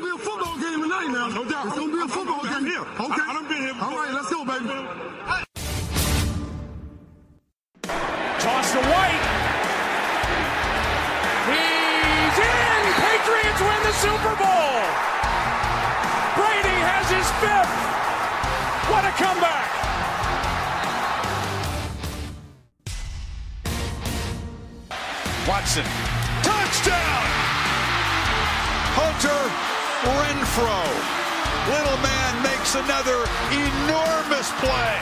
Gonna be a football game tonight now. No doubt. It's gonna be a football game here. Okay. I, I done been here before. All right, let's go, baby. Toss to White. He's in. Patriots win the Super Bowl. Brady has his fifth. What a comeback. Watson. Touchdown! Hunter Renfrow. Little man makes another enormous play.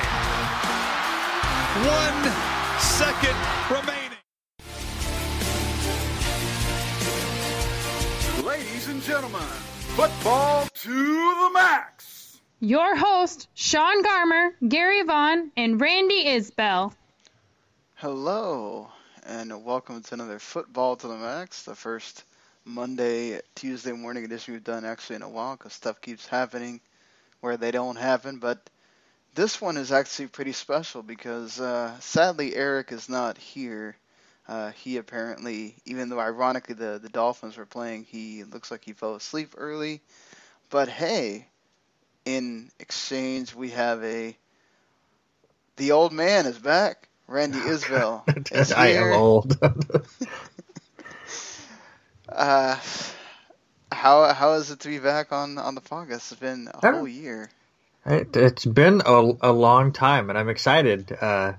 One second remaining. Ladies and gentlemen, football to the max. Your host, Sean Garmer, Gary Vaughn, and Randy Isbell. Hello, and welcome to another Football to the Max, the first Monday, Tuesday morning edition we've done actually in a while because stuff keeps happening where they don't happen. But this one is actually pretty special because uh, sadly Eric is not here. Uh, he apparently, even though ironically the, the Dolphins were playing, he looks like he fell asleep early. But hey, in exchange, we have a. The old man is back. Randy Isbell is I am old. Uh, how how is it to be back on on the podcast? It's been a whole year. it, it's been a, a long time, and I'm excited. Uh,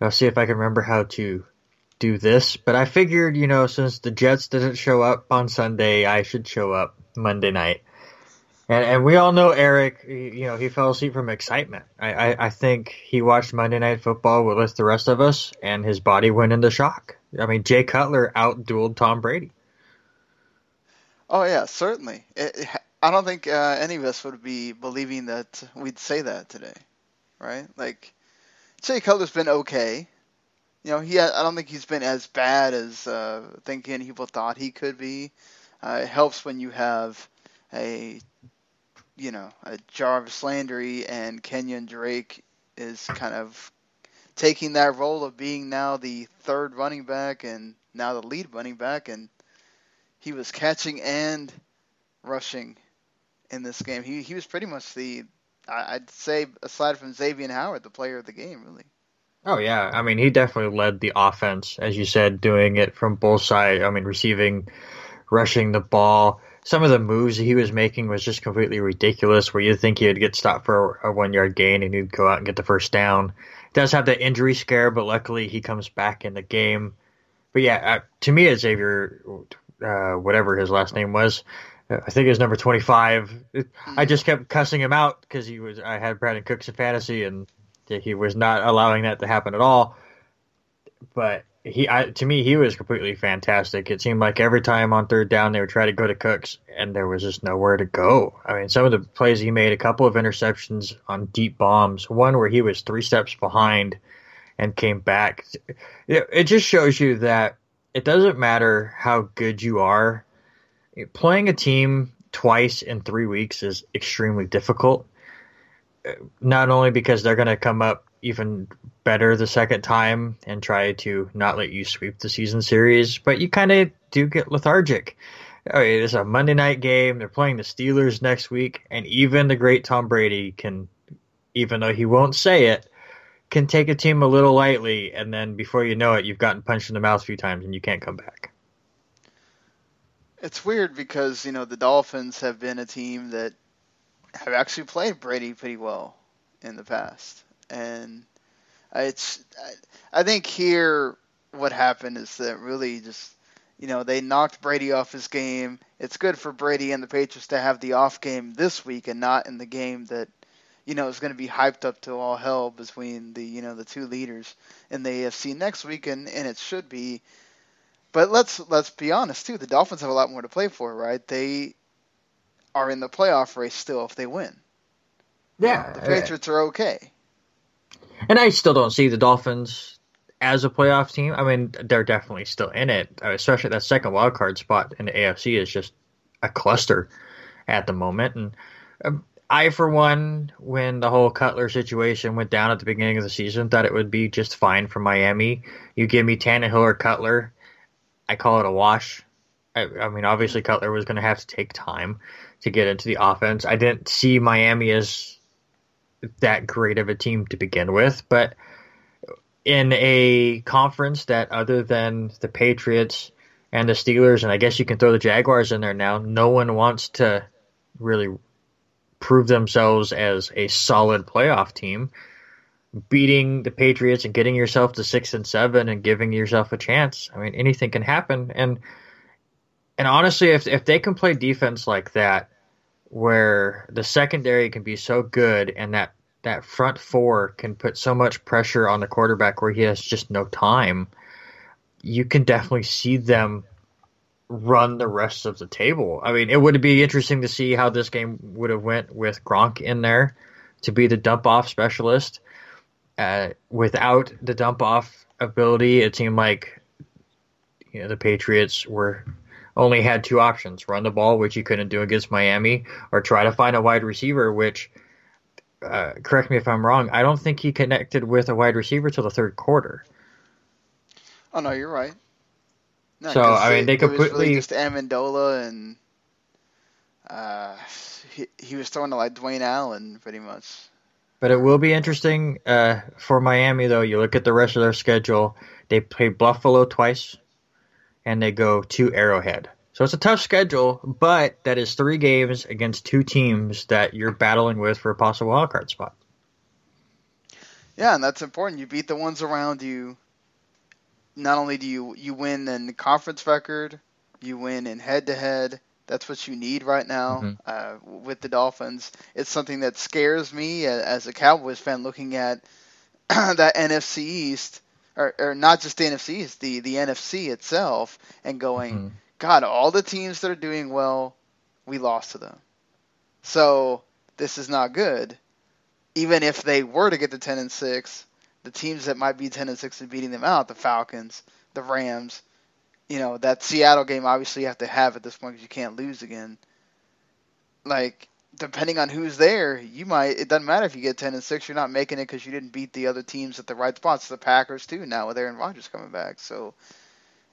I'll see if I can remember how to do this. But I figured, you know, since the Jets didn't show up on Sunday, I should show up Monday night. And, and we all know Eric. You know, he fell asleep from excitement. I, I, I think he watched Monday Night Football with the rest of us, and his body went into shock. I mean, Jay Cutler outdueled Tom Brady. Oh yeah, certainly. It, I don't think uh, any of us would be believing that we'd say that today, right? Like, Jay Cutler's been okay. You know, he I don't think he's been as bad as uh, thinking people thought he could be. Uh, it helps when you have a, you know, a Jarvis Landry and Kenyan Drake is kind of taking that role of being now the third running back and now the lead running back, and he was catching and rushing in this game. He he was pretty much the I'd say aside from Xavier Howard, the player of the game, really. Oh yeah, I mean he definitely led the offense, as you said, doing it from both sides. I mean receiving, rushing the ball. Some of the moves he was making was just completely ridiculous. Where you'd think he would get stopped for a one yard gain and he'd go out and get the first down. He Does have that injury scare, but luckily he comes back in the game. But yeah, uh, to me, Xavier, uh, whatever his last name was. I think it was number twenty five. I just kept cussing him out because he was. I had Brandin Cooks in fantasy and he was not allowing that to happen at all. But he, I, to me, he was completely fantastic. It seemed like every time on third down they would try to go to Cooks, and there was just nowhere to go. I mean, some of the plays he made, a couple of interceptions on deep bombs, one where he was three steps behind and came back. It, it just shows you that it doesn't matter how good you are. Playing a team twice in three weeks is extremely difficult not only because they're going to come up even better the second time and try to not let you sweep the season series, but you kind of do get lethargic. Oh, It is a Monday night game. They're playing the Steelers next week, and even the great Tom Brady can, even though he won't say it, can take a team a little lightly, and then before you know it, you've gotten punched in the mouth a few times and you can't come back. It's weird because you know the Dolphins have been a team that have actually played Brady pretty well in the past, and it's I, think here what happened is that really just you know they knocked Brady off his game. It's good for Brady and the Patriots to have the off game this week and not in the game that you know is going to be hyped up to all hell between the you know the two leaders in the AFC next week, and and it should be. But let's let's be honest too. The Dolphins have a lot more to play for, right? They are in the playoff race still if they win. Yeah, The Patriots are okay. and I still don't see the Dolphins as a playoff team. I mean, they're definitely still in it, especially that second wild card spot in the AFC is just a cluster at the moment. And um, I, for one, when the whole Cutler situation went down at the beginning of the season, thought it would be just fine for Miami. You give me Tannehill or Cutler, I call it a wash. I, I mean, obviously Cutler was going to have to take time to get into the offense. I didn't see Miami as that great of a team to begin with, but in a conference that other than the Patriots and the Steelers, and I guess you can throw the Jaguars in there now, no one wants to really prove themselves as a solid playoff team. Beating the Patriots and getting yourself to six and seven and giving yourself a chance. I mean, anything can happen. And and honestly, if if they can play defense like that, where the secondary can be so good and that that front four can put so much pressure on the quarterback where he has just no time, you can definitely see them run the rest of the table. I mean, it would be interesting to see how this game would have went with Gronk in there to be the dump off specialist. Uh, without the dump off ability, it seemed like you know the Patriots were only had two options: run the ball, which he couldn't do against Miami, or try to find a wide receiver, which. Uh, correct me if I'm wrong. I don't think he connected with a wide receiver till the third quarter. Oh no, you're right. No, So, I mean, it- they was really completely- just Amendola and uh, he, he was throwing to like Dwayne Allen pretty much. But it will be interesting uh, for Miami, though. You look at the rest of their schedule. They play Buffalo twice, and they go to Arrowhead. So it's a tough schedule, but that is three games against two teams that you're battling with for a possible wildcard spot. Yeah, and that's important. You beat the ones around you. Not only do you you win in the conference record, you win in head to head. That's what you need right now Mhm. uh, with the Dolphins. It's something that scares me as a Cowboys fan looking at that NFC East, or, or not just the NFC East, the, the NFC itself, and going, Mhm. God, all the teams that are doing well, we lost to them. So this is not good. Even if they were to get to ten and six, the teams that might be ten and six and beating them out, the Falcons, the Rams, you know, that Seattle game obviously you have to have at this point because you can't lose again. Like depending on who's there, you might. It doesn't matter if you get ten and six. You're not making it because you didn't beat the other teams at the right spots. The Packers too now with Aaron Rodgers coming back. So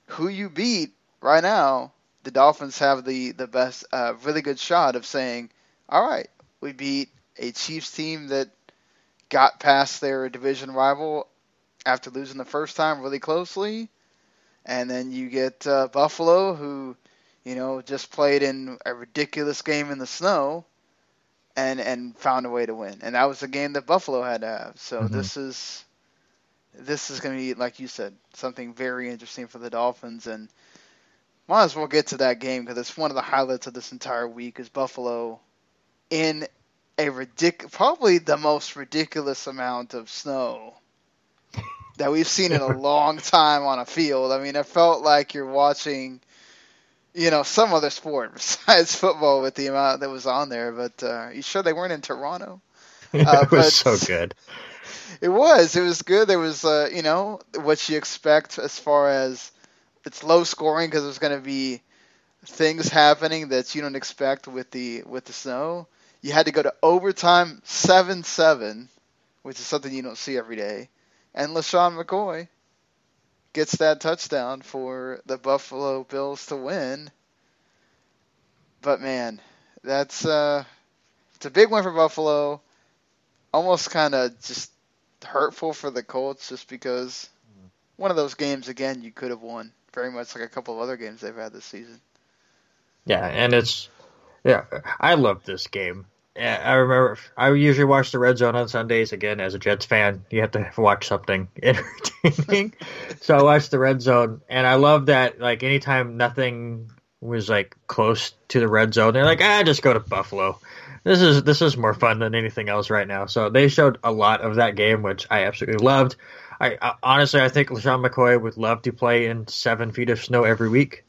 who you beat right now, the Dolphins have the the best, uh, really good shot of saying, all right, we beat a Chiefs team that got past their division rival after losing the first time really closely, and then you get uh, Buffalo, who you know just played in a ridiculous game in the snow, and and found a way to win, and that was a game that Buffalo had to have. So Mhm. this is this is going to be like you said something very interesting for the Dolphins, and might as well get to that game because it's one of the highlights of this entire week is Buffalo in a ridic- probably the most ridiculous amount of snow that we've seen in a long time on a field. I mean, it felt like you're watching, you know, some other sport besides football with the amount that was on there. But uh, you sure they weren't in Toronto? Uh, it was but- so good. It was. It was good. There was, uh, you know, what you expect as far as it's low scoring because there's going to be things happening that you don't expect with the with the snow. You had to go to overtime seven seven, which is something you don't see every day. And LeSean McCoy gets that touchdown for the Buffalo Bills to win. But man, that's uh, it's a big win for Buffalo. Almost kind of just hurtful for the Colts just because one of those games again you could have won very much like a couple of other games they've had this season. Yeah, and it's yeah. I love this game. Yeah, I remember. I usually watch the Red Zone on Sundays. Again, as a Jets fan, you have to watch something entertaining. so I watched the Red Zone, and I love that. Like anytime nothing was like close to the Red Zone, they're like, ah, just go to Buffalo. This is this is more fun than anything else right now. So they showed a lot of that game, which I absolutely loved. I, I honestly, I think LeSean McCoy would love to play in seven feet of snow every week.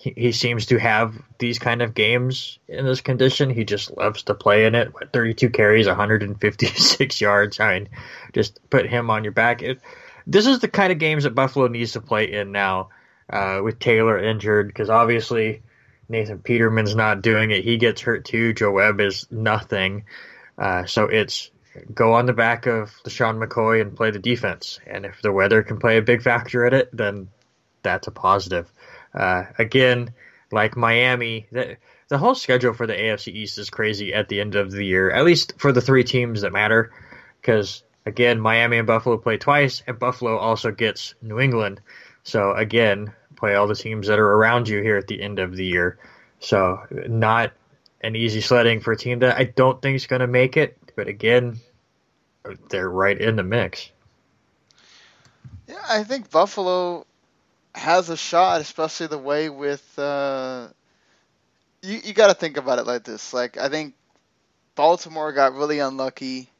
He, seems to have these kind of games in this condition. He just loves to play in it. What, 32 carries, 156 yards. I mean, just put him on your back. It, this is the kind of games that Buffalo needs to play in now uh, with Taylor injured because obviously Nathan Peterman's not doing it. He gets hurt too. Joe Webb is nothing. Uh, so it's go on the back of LeSean McCoy and play the defense. And if the weather can play a big factor in it, then that's a positive. Uh, again, like Miami, the, the whole schedule for the AFC East is crazy at the end of the year, at least for the three teams that matter. Because, again, Miami and Buffalo play twice, and Buffalo also gets New England. So, again, play all the teams that are around you here at the end of the year. So, not an easy sledding for a team that I don't think is going to make it. But again, they're right in the mix. Yeah, I think Buffalo has a shot, especially the way with. Uh, you you got to think about it like this. Like I think Baltimore got really unlucky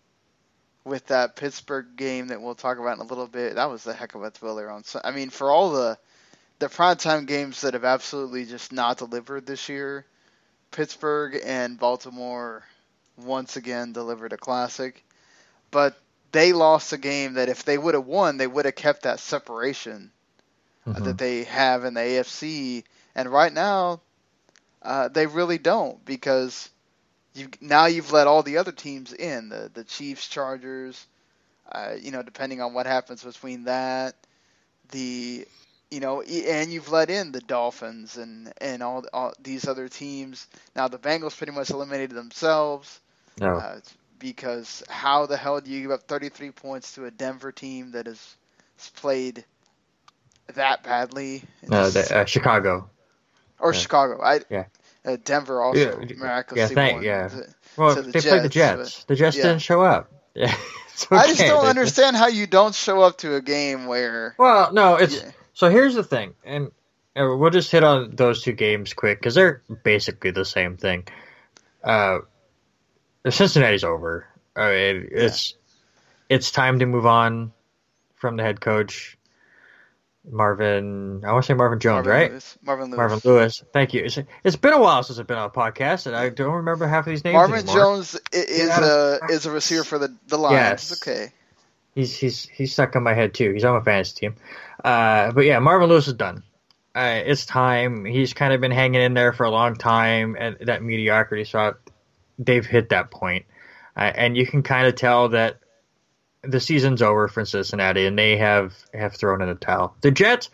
with that Pittsburgh game that we'll talk about in a little bit. That was a heck of a thriller on. I mean, for all the the primetime games that have absolutely just not delivered this year, Pittsburgh and Baltimore once again delivered a classic. But they lost a game that if they would have won, they would have kept that separation mm-hmm. that they have in the AFC. And right now, uh, they really don't because you now you've let all the other teams in the the Chiefs, Chargers. Uh, you know, depending on what happens between that, the you know, and you've let in the Dolphins and and all, all these other teams. Now the Bengals pretty much eliminated themselves. No. Uh, because how the hell do you give up 33 points to a Denver team that has played that badly. No, the, uh, Chicago. Or yeah. Chicago. I yeah. Uh, Denver also yeah, miraculously yeah, thank, won. Yeah. Well, the they Jets, played the Jets. But, the Jets yeah. didn't show up. Yeah. Okay. I just don't understand how you don't show up to a game where. Well, no, it's so. Here's the thing, and we'll just hit on those two games quick because they're basically the same thing. Uh, Cincinnati's over. I mean, it's it's time to move on from the head coach. Marvin, I want to say Marvin Jones, Marvin right? Lewis. Marvin Lewis. Marvin Lewis. Thank you. It's, it's been a while since I've been on a podcast, and I don't remember half of these names. Marvin anymore. Jones is a is a receiver for the the Lions. Yes. Okay. He's he's he's stuck on my head too. He's on my fantasy team. Uh, but yeah, Marvin Lewis is done. Uh, it's time. He's kind of been hanging in there for a long time, and that mediocrity. So they've hit that point, uh, and you can kind of tell that the season's over for Cincinnati, and they have have thrown in the towel. The Jets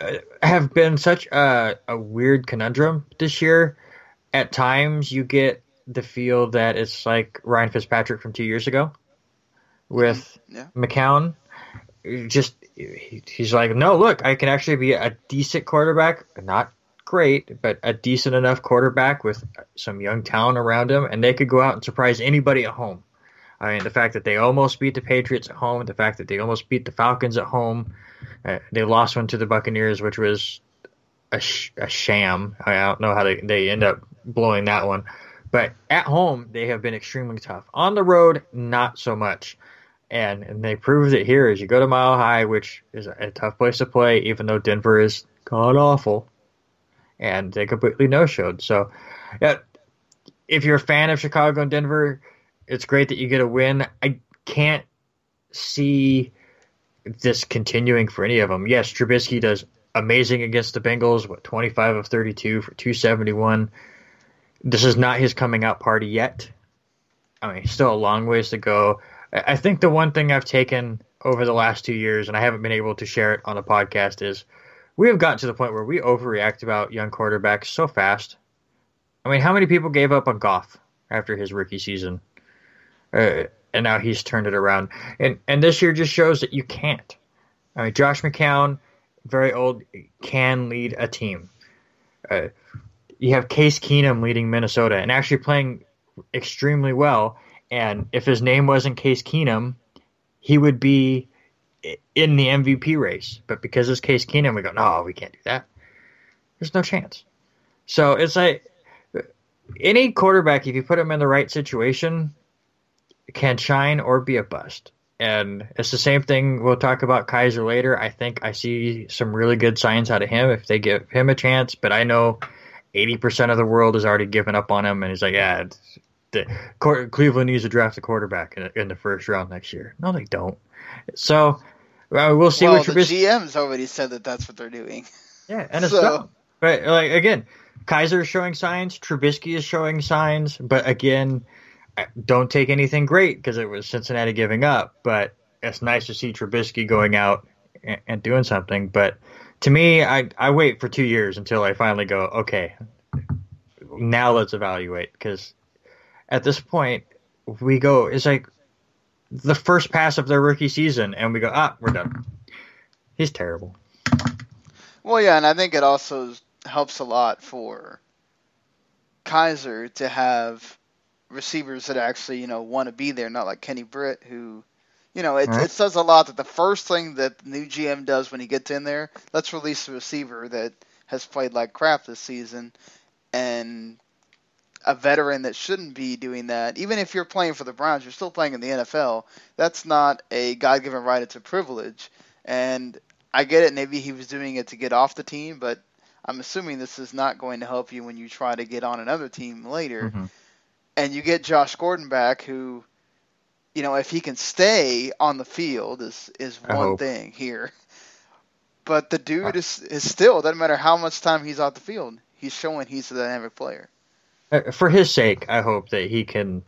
uh, have been such a, a weird conundrum this year. At times, you get the feel that it's like Ryan Fitzpatrick from two years ago with yeah. McCown. Just he's like, no, look, I can actually be a decent quarterback, not great, but a decent enough quarterback with some young talent around him, and they could go out and surprise anybody at home. I mean, the fact that they almost beat the Patriots at home, the fact that they almost beat the Falcons at home, uh, they lost one to the Buccaneers, which was a, sh- a sham. I don't know how they, they end up blowing that one. But at home, they have been extremely tough. On the road, not so much. And, and they proved it here as you go to Mile High, which is a, a tough place to play, even though Denver is god awful. And they completely no showed. So, yeah, if you're a fan of Chicago and Denver, it's great that you get a win. I can't see this continuing for any of them. Yes, Trubisky does amazing against the Bengals, what 25 of 32 for 271. This is not his coming out party yet. I mean, still a long ways to go. I think the one thing I've taken over the last two years, and I haven't been able to share it on the podcast, is we have gotten to the point where we overreact about young quarterbacks so fast. I mean, how many people gave up on Goff after his rookie season? Uh, and now he's turned it around. And and this year just shows that you can't. I mean, Josh McCown, very old, can lead a team. Uh, you have Case Keenum leading Minnesota and actually playing extremely well. And if his name wasn't Case Keenum, he would be in the MVP race. But because it's Case Keenum, we go, no, we can't do that. There's no chance. So it's like any quarterback, if you put him in the right situation, can shine or be a bust. And it's the same thing. We'll talk about Kizer later. I think I see some really good signs out of him if they give him a chance. But I know 80% of the world has already given up on him. And he's like, yeah, the, Cleveland needs to draft a quarterback in, in, the first round next year. No, they don't. So uh, we'll see well, what the Trubisky... GM's already said that that's what they're doing. Yeah, and it's so... But like again, Kizer is showing signs. Trubisky is showing signs. But again, don't take anything great because it was Cincinnati giving up. But it's nice to see Trubisky going out and, and doing something. But to me, I I wait for two years until I finally go. Okay, now let's evaluate because at this point we go. It's like the first pass of their rookie season, and we go, ah, we're done. He's terrible. Well, yeah, and I think it also helps a lot for Kizer to have receivers that actually, you know, want to be there, not like Kenny Britt, who, you know, it, right. it says a lot that the first thing that the new GM does when he gets in there, let's release a receiver that has played like crap this season, and a veteran that shouldn't be doing that. Even if you're playing for the Browns, you're still playing in the NFL. That's not a God-given right; it's a privilege. And I get it. Maybe he was doing it to get off the team, but I'm assuming this is not going to help you when you try to get on another team later. Mm-hmm and you get Josh Gordon back, who, you know, if he can stay on the field is is one thing here. But the dude is is still doesn't matter how much time he's off the field, he's showing he's a dynamic player. Uh, for his sake, I hope that he can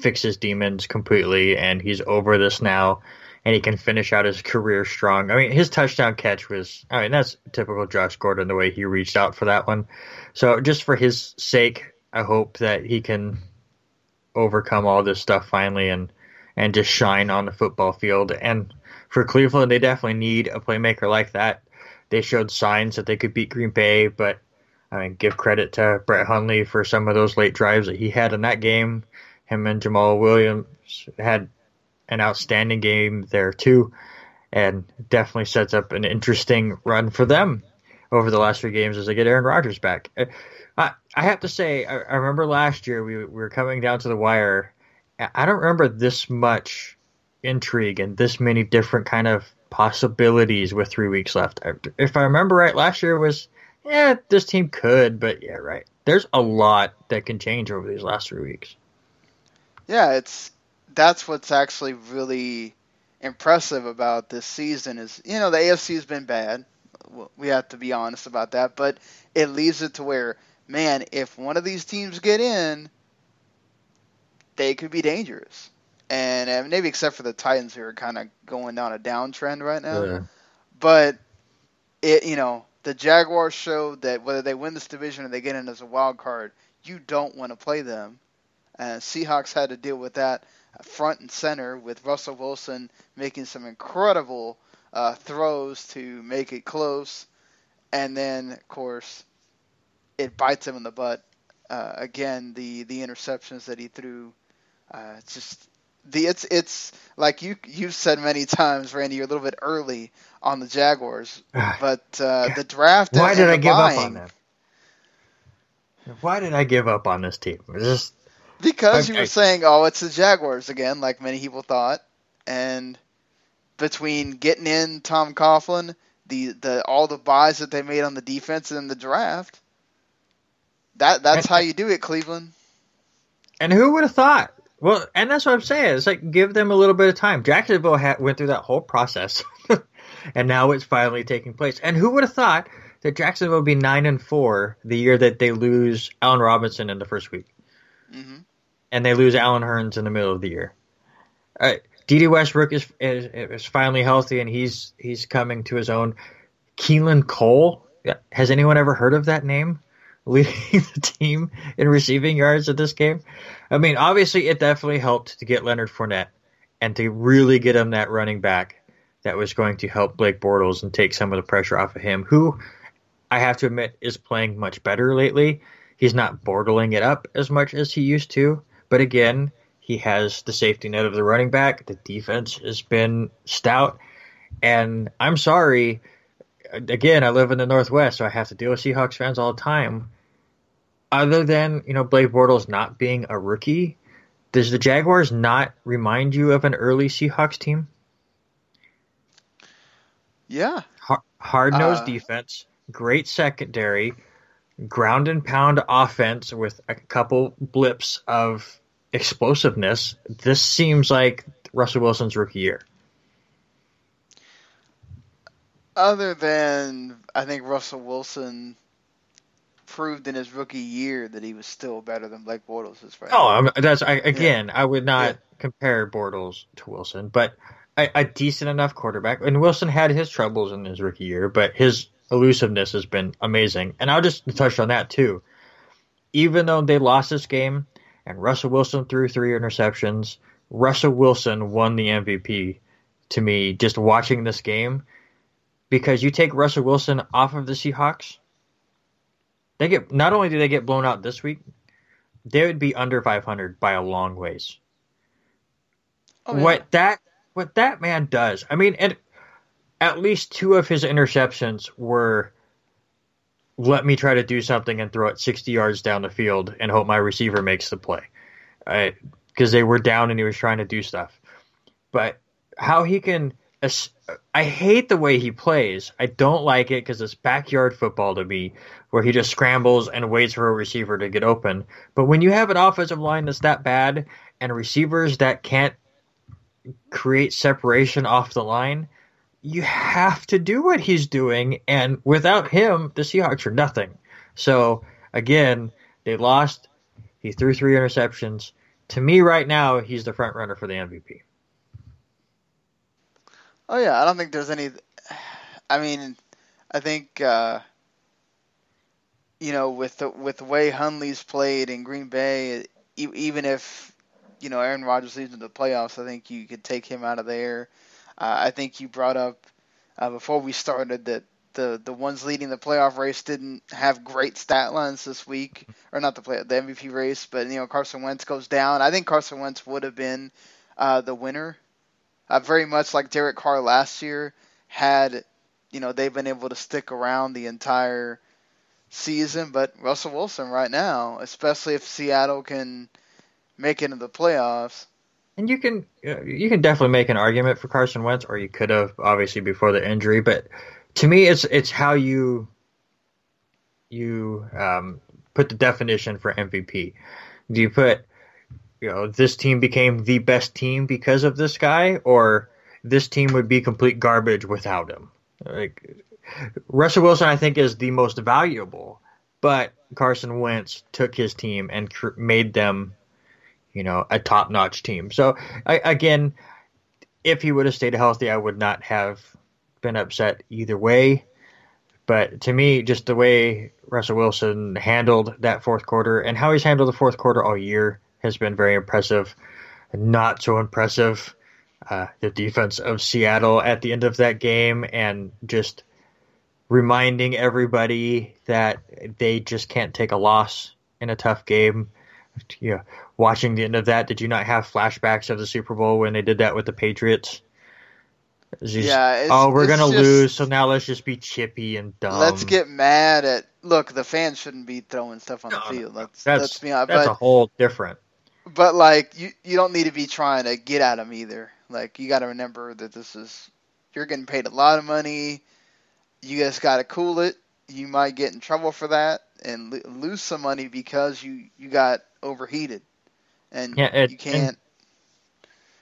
fix his demons completely, and he's over this now, and he can finish out his career strong. I mean, his touchdown catch was, I mean, that's typical Josh Gordon the way he reached out for that one. So just for his sake, I hope that he can overcome all this stuff finally and and just shine on the football field. And for Cleveland, they definitely need a playmaker like that. They showed signs that they could beat Green Bay, but I mean, give credit to Brett Hundley for some of those late drives that he had in that game. Him and Jamaal Williams had an outstanding game there too, and definitely sets up an interesting run for them over the last few games as they get Aaron Rodgers back. I, have to say, I, I remember last year we, we were coming down to the wire. I don't remember this much intrigue and this many different kind of possibilities with three weeks left. If I remember right, last year was, yeah, this team could, but yeah, right. There's a lot that can change over these last three weeks. Yeah, it's that's what's actually really impressive about this season is you know the AFC has been bad. We have to be honest about that, but it leaves it to where man, if one of these teams get in, they could be dangerous. And, and maybe except for the Titans who are kind of going down a downtrend right now. Yeah. But it, you know, the Jaguars showed that whether they win this division or they get in as a wild card, you don't want to play them. And Seahawks had to deal with that front and center with Russell Wilson making some incredible uh, throws to make it close. And then, of course, it bites him in the butt. Uh, again, the the interceptions that he threw, uh, just the it's it's like you you've said many times, Randy. You're a little bit early on the Jaguars, but uh, the draft. Why did I give buying, up on them? Why did I give up on this team? Just because I, you were saying, "Oh, it's the Jaguars again," like many people thought, and between getting in Tom Coughlin, the the all the buys that they made on the defense and the draft, that that's how you do it, Cleveland. And who would have thought? Well, and that's what I'm saying. It's like give them a little bit of time. Jacksonville ha- went through that whole process, and now it's finally taking place. And who would have thought that Jacksonville would be nine and four the year that they lose Allen Robinson in the first week, mm-hmm. and they lose Allen Hurns in the middle of the year. Uh, Dede Westbrook is, is is finally healthy, and he's he's coming to his own. Keelan Cole. Has anyone ever heard of that name? Leading the team in receiving yards in this game. I mean, obviously, it definitely helped to get Leonard Fournette and to really get him that running back that was going to help Blake Bortles and take some of the pressure off of him, who I have to admit is playing much better lately. He's not bortling it up as much as he used to, but again, he has the safety net of the running back. The defense has been stout, and I'm sorry. Again, I live in the Northwest, so I have to deal with Seahawks fans all the time other than you know Blake Bortles not being a rookie, does the Jaguars not remind you of an early Seahawks team? Yeah. Hard nosed Uh, defense, great secondary, ground and pound offense with a couple blips of explosiveness. This seems like Russell Wilson's rookie year. Other than I think Russell Wilson proved in his rookie year that he was still better than Blake Bortles is right. Oh, I'm, that's I, again. I would not Yeah. compare Bortles to Wilson, but a, a decent enough quarterback. And Wilson had his troubles in his rookie year, but his elusiveness has been amazing. And I'll just touch on that too. Even though they lost this game, and Russell Wilson threw three interceptions, Russell Wilson won the MVP to me just watching this game because you take Russell Wilson off of the Seahawks, they get not only do they get blown out this week, they would be under 500 by a long ways. Oh, yeah. What that what that man does, I mean, and at least two of his interceptions were let me try to do something and throw it 60 yards down the field and hope my receiver makes the play. Because they were down and he was trying to do stuff. But how he can. I hate the way he plays. I don't like it because it's backyard football to me, where he just scrambles and waits for a receiver to get open. But when you have an offensive line that's that bad and receivers that can't create separation off the line, you have to do what he's doing. And without him, the Seahawks are nothing. So again, they lost. He threw three interceptions. To me, right now, he's the front runner for the MVP. Oh yeah, I don't think there's any. I mean, I think uh, you know with the with the way Hundley's played in Green Bay, even if you know Aaron Rodgers leads into the playoffs, I think you could take him out of there. Uh, I think you brought up uh, before we started that the the ones leading the playoff race didn't have great stat lines this week, or not the play the MVP race, but you know Carson Wentz goes down. I think Carson Wentz would have been uh, the winner uh, very much like Derek Carr last year, had you know they've been able to stick around the entire season. But Russell Wilson right now, especially if Seattle can make it into the playoffs, And you can you can definitely make an argument for Carson Wentz, or you could have obviously before the injury. But to me, it's it's how you you um, put the definition for MVP. Do you put you know this team became the best team because of this guy, or this team would be complete garbage without him? Like Russell Wilson, I think is the most valuable, but Carson Wentz took his team and cr- made them you know, a top notch team. So I, again, if he would have stayed healthy, I would not have been upset either way. But to me, just the way Russell Wilson handled that fourth quarter and how he's handled the fourth quarter all year has been very impressive. Not so impressive, uh, the defense of Seattle at the end of that game and just reminding everybody that they just can't take a loss in a tough game. Yeah, watching the end of that, did you not have flashbacks of the Super Bowl when they did that with the Patriots? Just, Yeah, it's- oh, we're gonna just- lose, so now let's just be chippy and dumb. let's get mad at. Look, the fans shouldn't be throwing stuff on No, the field. Let's that's let's be honest. that's But a whole different. But like you you don't need to be trying to get at them either. Like you got to remember that this is you're getting paid a lot of money. You just got to cool it. You might get in trouble for that and lo- lose some money because you you got overheated, and Yeah, it- you can't.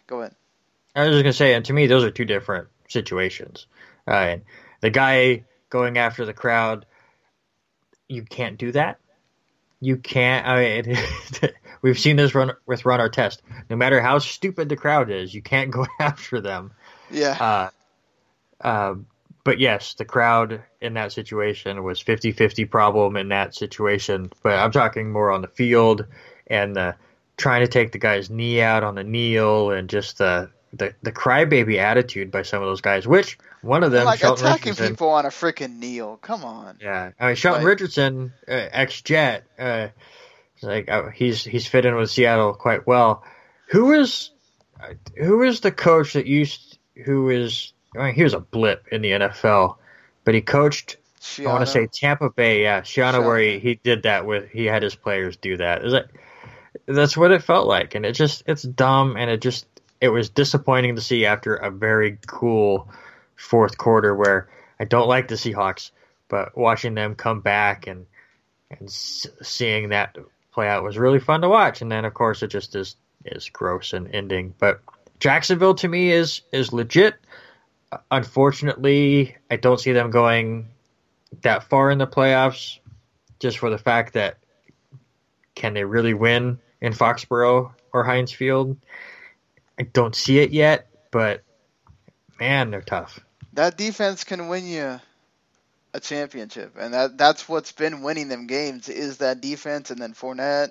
Go ahead. I was just gonna say, and to me, those are two different situations. Uh, and the guy going after the crowd, you can't do that. You can't. I mean, we've seen this run with Ron Artest. No matter how stupid the crowd is, you can't go after them. Yeah. Uh, uh, but yes, the crowd in that situation was 50-50 problem in that situation. But I'm talking more on the field and the trying to take the guy's knee out on the kneel and just the the, the crybaby attitude by some of those guys. Which one of them, like Sheldon attacking Richardson, people on a freaking kneel. Come on. yeah, I mean Sheldon Like- Richardson, uh, ex Jet, uh, like uh, he's he's fit in with Seattle quite well. Who is who is the coach that used who is? I mean, he was a blip in the NFL, but he coached. I want to say Tampa Bay, yeah, Schiano, where he, he did that with he had his players do that. Is it? that's what it felt like, and it just it's dumb, and it just it was disappointing to see after a very cool fourth quarter where I don't like the Seahawks, but watching them come back and and seeing that play out was really fun to watch. And then of course it just is is gross and ending. But Jacksonville to me is is legit. Unfortunately, I don't see them going that far in the playoffs, just for the fact that can they really win in Foxborough or Heinz Field? I don't see it yet, but man, they're tough. That defense can win you a championship, and that that's what's been winning them games is that defense, and then Fournette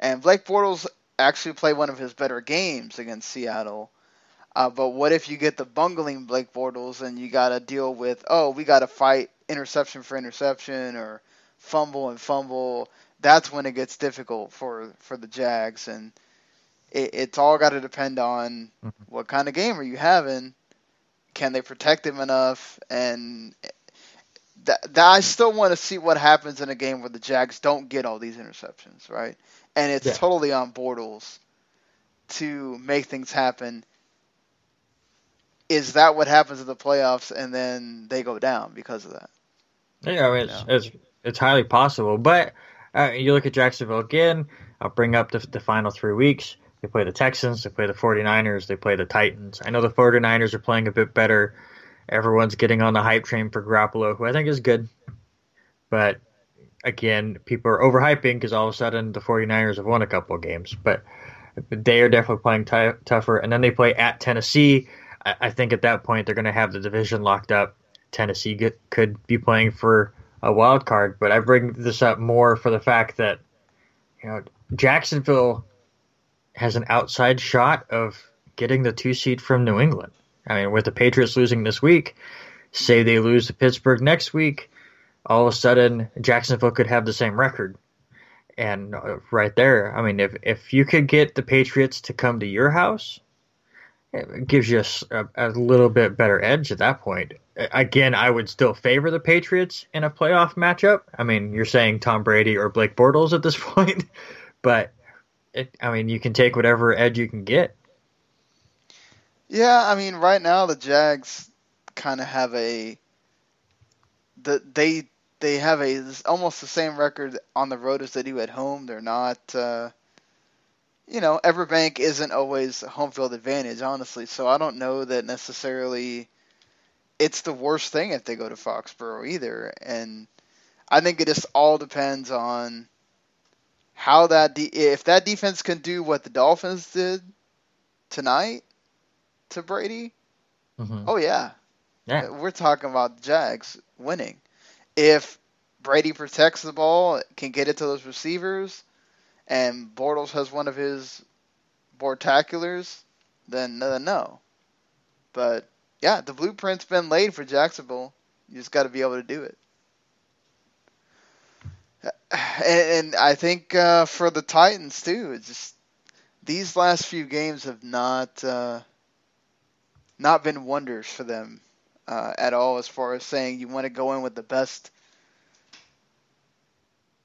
and Blake Bortles actually play one of his better games against Seattle. Uh, but what if you get the bungling Blake Bortles and you got to deal with, oh, we got to fight interception for interception or fumble and fumble? That's when it gets difficult for, for the Jags. And it, it's all got to depend on mm-hmm. what kind of game are you having. Can they protect him enough? And that, that I still want to see what happens in a game where the Jags don't get all these interceptions, right? And it's yeah. totally on Bortles to make things happen is that what happens in the playoffs and then they go down because of that? Yeah, I mean, it's, it's, it's highly possible. But uh, you look at Jacksonville again, I'll bring up the, the final three weeks. They play the Texans, they play the 49ers, they play the Titans. I know the 49ers are playing a bit better. Everyone's getting on the hype train for Garoppolo, who I think is good. But again, people are overhyping because all of a sudden the 49ers have won a couple of games. But they are definitely playing t- tougher. And then they play at Tennessee, I, I think at that point they're going to have the division locked up. Tennessee get, could be playing for a wild card, but I bring this up more for the fact that you know Jacksonville has an outside shot of getting the two seed from New England. I mean, with the Patriots losing this week, say they lose to Pittsburgh next week, all of a sudden Jacksonville could have the same record. And uh, right there, I mean, if if you could get the Patriots to come to your house it gives you a, a, little bit better edge at that point. Again, I would still favor the Patriots in a playoff matchup. I mean, you're saying Tom Brady or Blake Bortles at this point, but it, I mean, you can take whatever edge you can get. Yeah, I mean, right now the Jags kind of have a the they they have a almost the same record on the road as they do at home. They're not. Uh, you know, Everbank isn't always a home field advantage, honestly. So I don't know that necessarily it's the worst thing if they go to Foxborough either. And I think it just all depends on how that de- if that defense can do what the Dolphins did tonight to Brady. Mm-hmm. Oh yeah, yeah. We're talking about the Jags winning. If Brady protects the ball, can get it to those receivers and Bortles has one of his Bortaculars, then, then no. But yeah, the blueprint's been laid for Jacksonville. You just got to be able to do it. And, and I think uh, for the Titans too, it's just these last few games have not uh, not been wonders for them uh, at all. As far as saying you want to go in with the best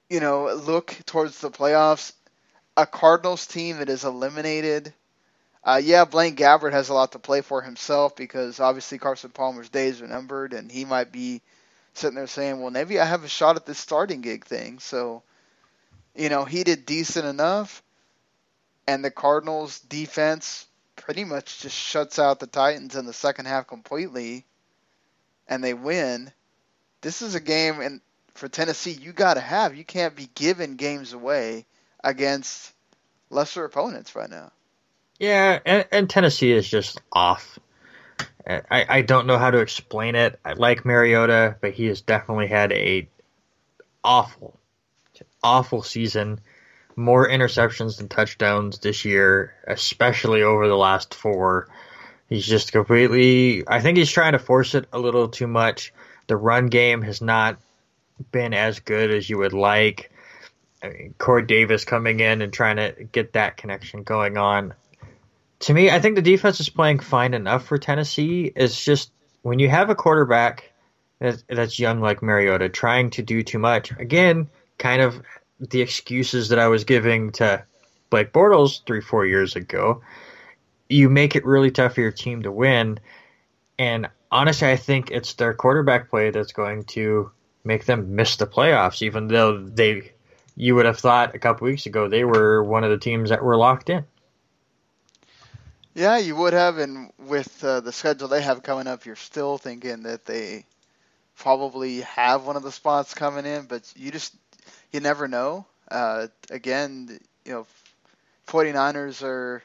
you know, look towards the playoffs, a Cardinals team that is eliminated. Uh, yeah, Blaine Gabbert has a lot to play for himself because obviously Carson Palmer's days are numbered, and he might be sitting there saying, "Well, maybe I have a shot at this starting gig thing." So, you know, he did decent enough, and the Cardinals' defense pretty much just shuts out the Titans in the second half completely, and they win. This is a game, and for Tennessee, you got to have. You can't be giving games away against lesser opponents right now. Yeah, and, and Tennessee is just off. I, I don't know how to explain it. I like Mariota, but he has definitely had a awful, awful season. More interceptions than touchdowns this year, especially over the last four. He's just completely. I think he's trying to force it a little too much. The run game has not been as good as you would like. I mean, Corey Davis coming in and trying to get that connection going on. To me, I think the defense is playing fine enough for Tennessee. It's just when you have a quarterback that's young like Mariota trying to do too much, again, kind of the excuses that I was giving to Blake Bortles three, four years ago, you make it really tough for your team to win. And honestly, I think it's their quarterback play that's going to make them miss the playoffs, even though they, you would have thought a couple weeks ago they were one of the teams that were locked in. Yeah, you would have, and with uh, the schedule they have coming up, you're still thinking that they probably have one of the spots coming in, but you just you never know. Uh, again, you know, 49ers are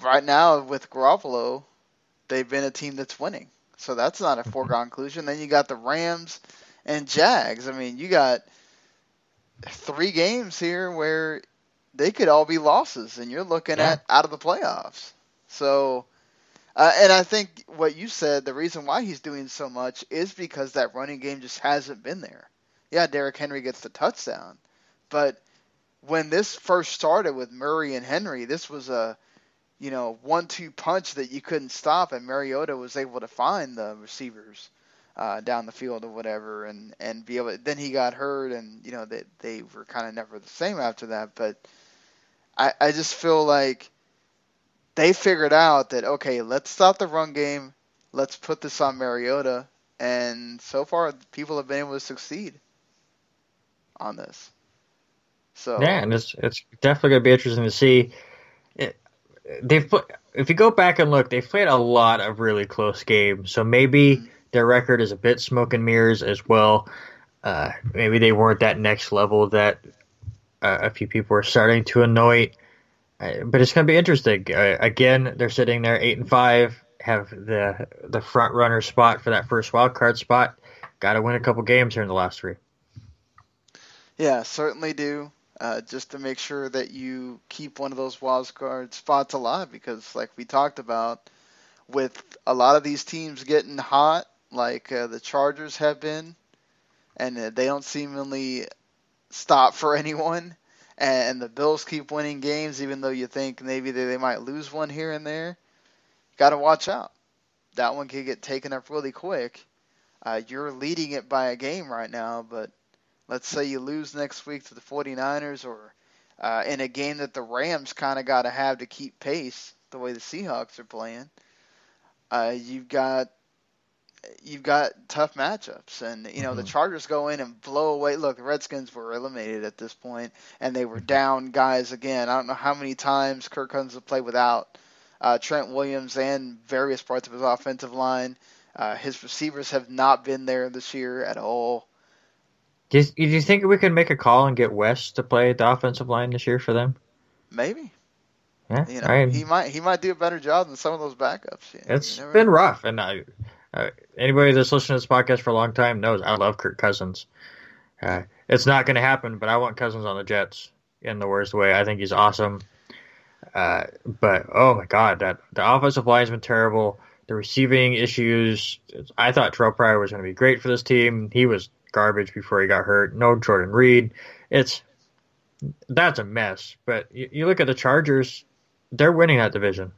right now with Garoppolo, they've been a team that's winning, so that's not a mm-hmm. foregone conclusion. Then you got the Rams and Jags. I mean, you got three games here where they could all be losses, and you're looking yeah. at out of the playoffs. So, uh, and I think what you said, the reason why he's doing so much is because that running game just hasn't been there. Yeah, Derrick Henry gets the touchdown, but when this first started with Murray and Henry, this was a you know one-two punch that you couldn't stop, and Mariota was able to find the receivers uh, down the field or whatever, and and be able. To, then he got hurt, and you know they they were kind of never the same after that. But I I just feel like they figured out that okay, let's stop the run game, let's put this on Mariota, and so far people have been able to succeed on this. So yeah, and it's it's definitely gonna be interesting to see. It, they've put if you go back and look, they've played a lot of really close games. So maybe mm-hmm. their record is a bit smoke and mirrors as well. Uh, maybe they weren't that next level that uh, a few people are starting to annoy. Uh, but it's going to be interesting. Uh, again, they're sitting there eight and five, have the the front runner spot for that first wild card spot. Got to win a couple games here in the last three. Yeah, certainly do. Uh, just to make sure that you keep one of those wild card spots alive, because like we talked about, with a lot of these teams getting hot, like uh, the Chargers have been, and uh, they don't seemingly stop for anyone, and the Bills keep winning games, even though you think maybe they, they might lose one here and there. Got to watch out. That one could get taken up really quick. Uh, you're leading it by a game right now, but let's say you lose next week to the 49ers or uh, in a game that the Rams kind of got to have to keep pace the way the Seahawks are playing, uh, you've got you've got tough matchups, and you know mm-hmm. the Chargers go in and blow away. Look, the Redskins were eliminated at this point, and they were down guys again. I don't know how many times Kirk Cousins have played without uh, Trent Williams and various parts of his offensive line. Uh, his receivers have not been there this year at all. Do you, do you think we could make a call and get West to play the offensive line this year for them? Maybe. Yeah, you know, he might he might do a better job than some of those backups. You it's been know. rough, and I, uh, anybody that's listened to this podcast for a long time knows I love Kirk Cousins. Uh, it's not going to happen, but I want Cousins on the Jets in the worst way. I think he's awesome. Uh, but oh my god, that the offensive line has been terrible. The receiving issues. I thought Terrelle Pryor was going to be great for this team. He was garbage before he got hurt. No Jordan Reed. It's that's a mess. But you, you look at the Chargers; they're winning that division.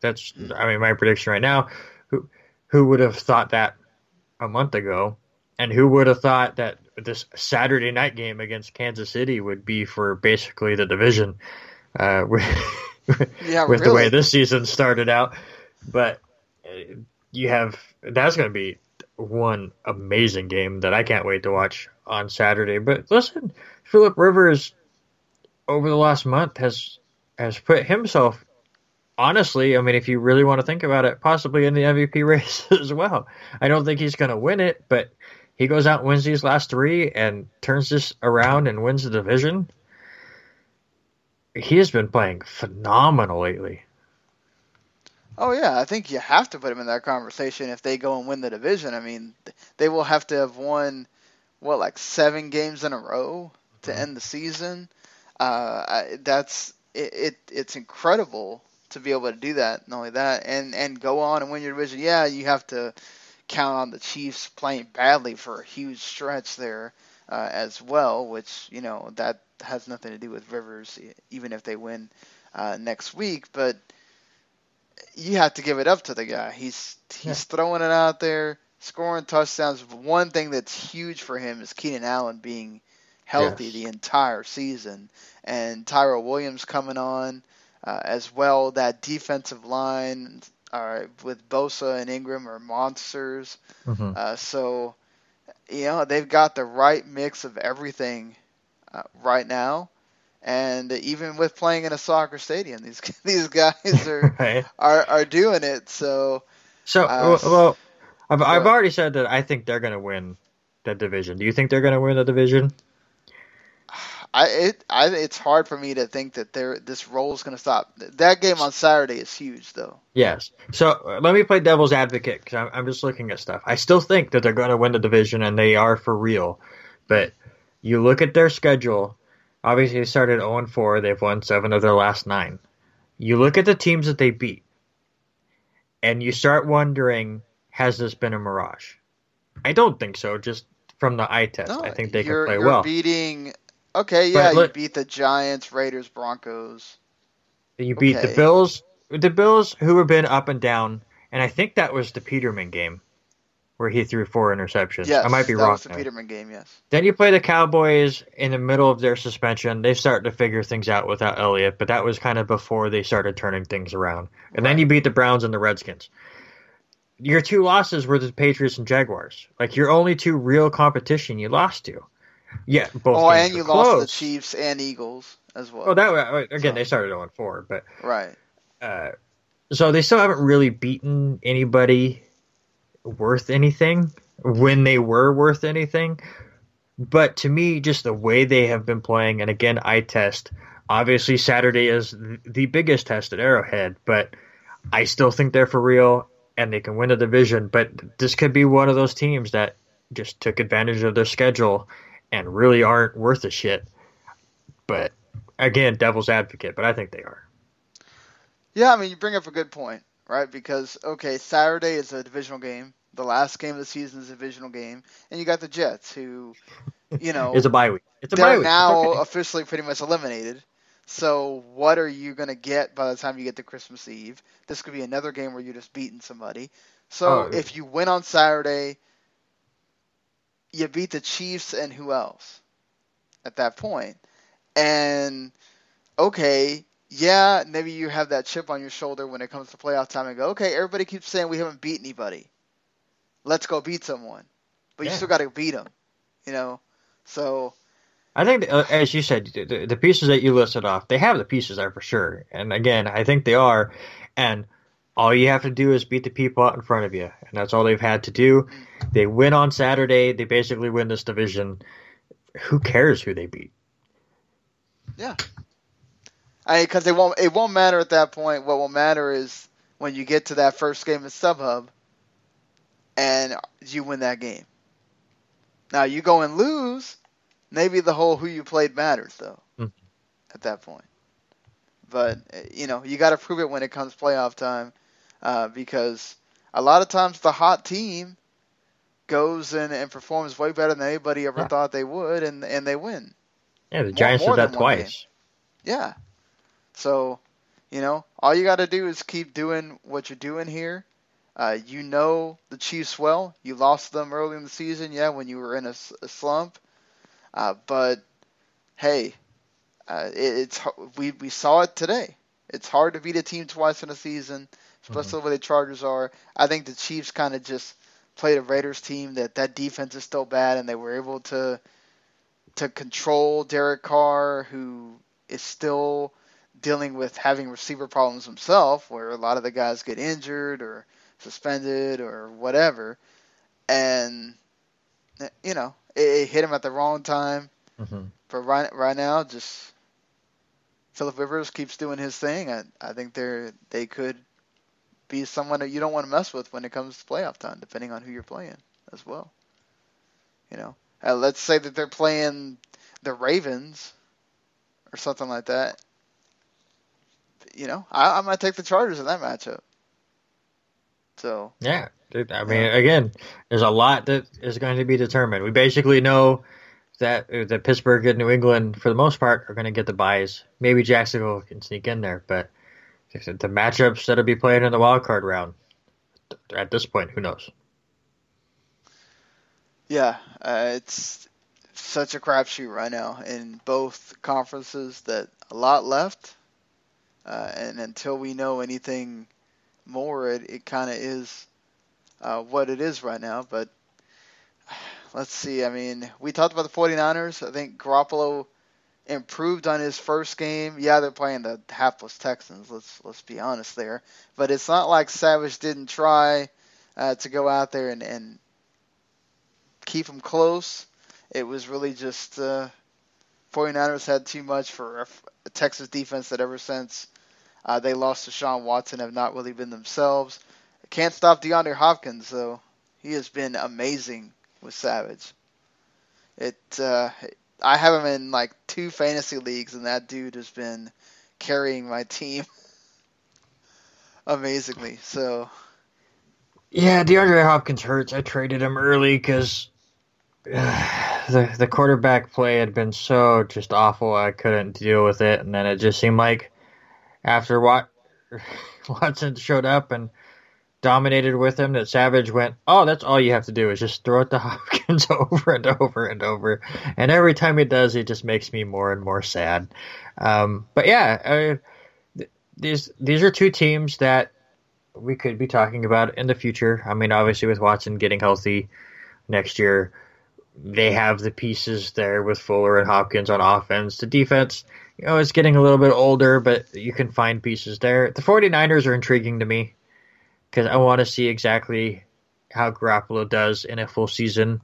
That's I mean my prediction right now. Who who would have thought that a month ago? And who would have thought that this Saturday night game against Kansas City would be for basically the division uh, with, yeah, with really. the way this season started out? But uh, you have that's going to be one amazing game that I can't wait to watch on Saturday. But listen, Philip Rivers over the last month has has put himself honestly, I mean, if you really want to think about it, possibly in the MVP race as well. I don't think he's going to win it, but he goes out wins these last three and turns this around and wins the division. He has been playing phenomenal lately. Oh yeah, I think you have to put them in that conversation if they go and win the division. I mean, they will have to have won what like seven games in a row to mm-hmm. end the season. Uh, that's it, it. It's incredible to be able to do that. Not only that, and and go on and win your division. Yeah, you have to count on the Chiefs playing badly for a huge stretch there uh, as well, which you know that has nothing to do with Rivers, even if they win uh, next week. But you have to give it up to the guy. He's he's yeah. throwing it out there, scoring touchdowns. One thing that's huge for him is Keenan Allen being healthy Yes. the entire season, and Tyrell Williams coming on uh, as well. That defensive line uh, with Bosa and Ingram are monsters. Mhm. Uh, so, you know, they've got the right mix of everything uh, right now. And even with playing in a soccer stadium, these these guys are Right. are, are doing it. So, So, Uh, well, I've, I've already said that I think they're going to win the division. Do you think they're going to win the division? I it I it's hard for me to think that there this roll is going to stop. That game on Saturday is huge, though. Yes. So uh, let me play devil's advocate because I'm, I'm just looking at stuff. I still think that they're going to win the division and they are for real. But you look at their schedule. Obviously, they started 0 4. They've won seven of their last nine. You look at the teams that they beat, and you start wondering, has this been a mirage? I don't think so. Just from the eye test, No, I think they can play you're well. beating. Okay, yeah, you beat the Giants, Raiders, Broncos. You beat the Bills, the Bills who have been up and down, and I think that was the Peterman game where he threw four interceptions. Yes, I might be that wrong. was the there. Peterman game. Yes. Then you play the Cowboys in the middle of their suspension. They start to figure things out without Elliott, but that was kind of before they started turning things around. And then you beat the Browns and the Redskins. Your two losses were the Patriots and Jaguars. Like your only two real competition you lost to. Yeah, both. Oh, and you were lost to the. Chiefs and Eagles as well. Oh, that wa- again, So- they started 0 4, but right. uh, so they still haven't really beaten anybody worth anything when they were worth anything. But to me, just the way they have been playing, and again, I test. Obviously, Saturday is the biggest test at Arrowhead, but I still think they're for real and they can win the division. But this could be one of those teams that just took advantage of their schedule and really aren't worth a shit. But again, devil's advocate, but I think they are. Yeah, I mean, you bring up a good point, right? Because okay, Saturday is a divisional game. The last game of the season is a divisional game, and you got the Jets, who, you know, It's a bye week. It's a bye they're week. Now okay. officially pretty much eliminated. So what are you gonna get by the time you get to Christmas Eve? This could be another game where you're just beating somebody. So Oh, if you win on Saturday, you beat the Chiefs and who else at that point? And okay, yeah, maybe you have that chip on your shoulder when it comes to playoff time and go, okay, everybody keeps saying we haven't beat anybody. Let's go beat someone. But you still got to beat them, you know. So I think, uh, as you said, the, the pieces that you listed off, they have the pieces there for sure. And again, I think they are. And all you have to do is beat the people out in front of you, and that's all they've had to do. They win on Saturday. They basically win this division. Who cares who they beat? Yeah. Because it won't it won't matter at that point. What will matter is when you get to that first game in StubHub, and you win that game. Now you go and lose, maybe the whole who you played matters though. Mhm. At that point, but you know you got to prove it when it comes playoff time, uh, because a lot of times the hot team goes and, and performs way better than anybody ever Yeah. thought they would, and and they win. Yeah, the Giants more did that twice. Yeah. So, you know, all you got to do is keep doing what you're doing here. Uh, you know the Chiefs well. You lost them early in the season, yeah, when you were in a slump. Uh, but hey, uh, it, it's we we saw it today. It's hard to beat a team twice in a season, especially the way the Chargers are. I think the Chiefs kind of just played a Raiders team that that defense is still bad, and they were able to to control Derek Carr, who is still dealing with having receiver problems himself, where a lot of the guys get injured or suspended or whatever, and you know it, it hit him at the wrong time. hmm But right right now, just Philip Rivers keeps doing his thing. I I think they're they could be someone that you don't want to mess with when it comes to playoff time, depending on who you're playing as well. You know, uh, let's say that they're playing the Ravens or something like that. You know, I, I might take the Chargers in that matchup. So Yeah, I mean, again, there's a lot that is going to be determined. We basically know that uh, that Pittsburgh and New England, for the most part, are going to get the buys. Maybe Jacksonville can sneak in there, but the the matchups that'll be played in the wild card round, at this point, who knows? yeah, uh, it's such a crapshoot right now in both conferences that a lot left. Uh, and until we know anything more, it, it kind of is uh, what it is right now. But let's see. I mean, we talked about the 49ers. I think Garoppolo improved on his first game. Yeah, they're playing the hapless Texans. Let's let's be honest there. But it's not like Savage didn't try uh, to go out there and, and keep them close. It was really just uh, 49ers had too much for a Texas defense that ever since uh, they lost to Deshaun Watson have not really been themselves. Can't stop DeAndre Hopkins though. He has been amazing with Savage. It uh, I have him in like two fantasy leagues, and that dude has been carrying my team amazingly. So. Yeah, DeAndre Hopkins hurts. I traded him early because uh, the the quarterback play had been so just awful. I couldn't deal with it, and then it just seemed like after Watson showed up and dominated with him that Savage went, oh, that's all you have to do is just throw it to Hopkins over and over and over. And every time he does, it just makes me more and more sad. Um, but yeah, uh, these these are two teams that we could be talking about in the future. I mean, obviously with Watson getting healthy next year, they have the pieces there with Fuller and Hopkins on offense. The defense, you know, it's getting a little bit older, but you can find pieces there. The 49ers are intriguing to me because I want to see exactly how Garoppolo does in a full season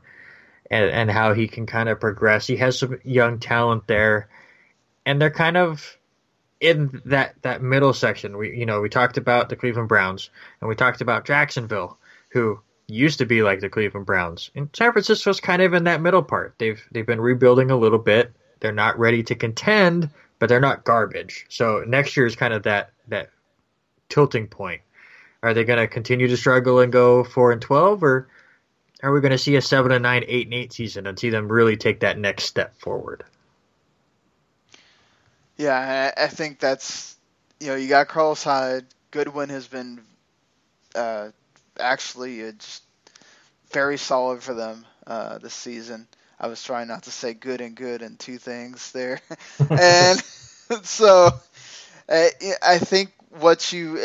and, and how he can kind of progress. He has some young talent there, and they're kind of in that, that middle section. We you know we talked about the Cleveland Browns and we talked about Jacksonville, who used to be like the Cleveland Browns. And San Francisco's kind of in that middle part. They've they've been rebuilding a little bit. They're not ready to contend, but they're not garbage. So next year is kind of that that tilting point are they going to continue to struggle and go four and twelve, or are we going to see a seven and nine, eight and eight season and see them really take that next step forward? Yeah, I think that's you know you got Carlos Hyde. Goodwin has been uh, actually uh, just very solid for them uh, this season. I was trying not to say good and good and two things there, and so uh, I think what you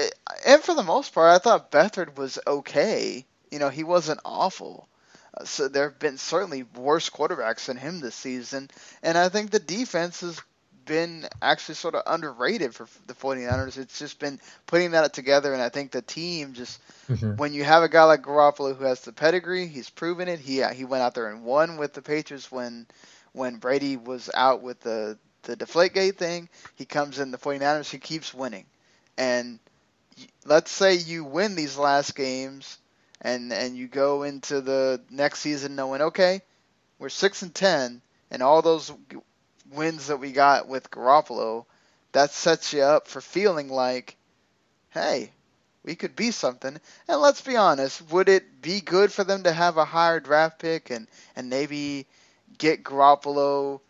and for the most part, I thought Beathard was okay. You know, he wasn't awful. Uh, so there have been certainly worse quarterbacks than him this season, and I think the defense has been actually sort of underrated for the 49ers. It's just been putting that together, and I think the team just mm-hmm. when you have a guy like Garoppolo who has the pedigree, he's proven it. He he went out there and won with the Patriots when when Brady was out with the the Deflategate thing. He comes in the 49ers, he keeps winning and let's say you win these last games and and you go into the next season knowing okay we're six and ten and all those wins that we got with Garoppolo that sets you up for feeling like hey we could be something and let's be honest would it be good for them to have a higher draft pick and and maybe get Garoppolo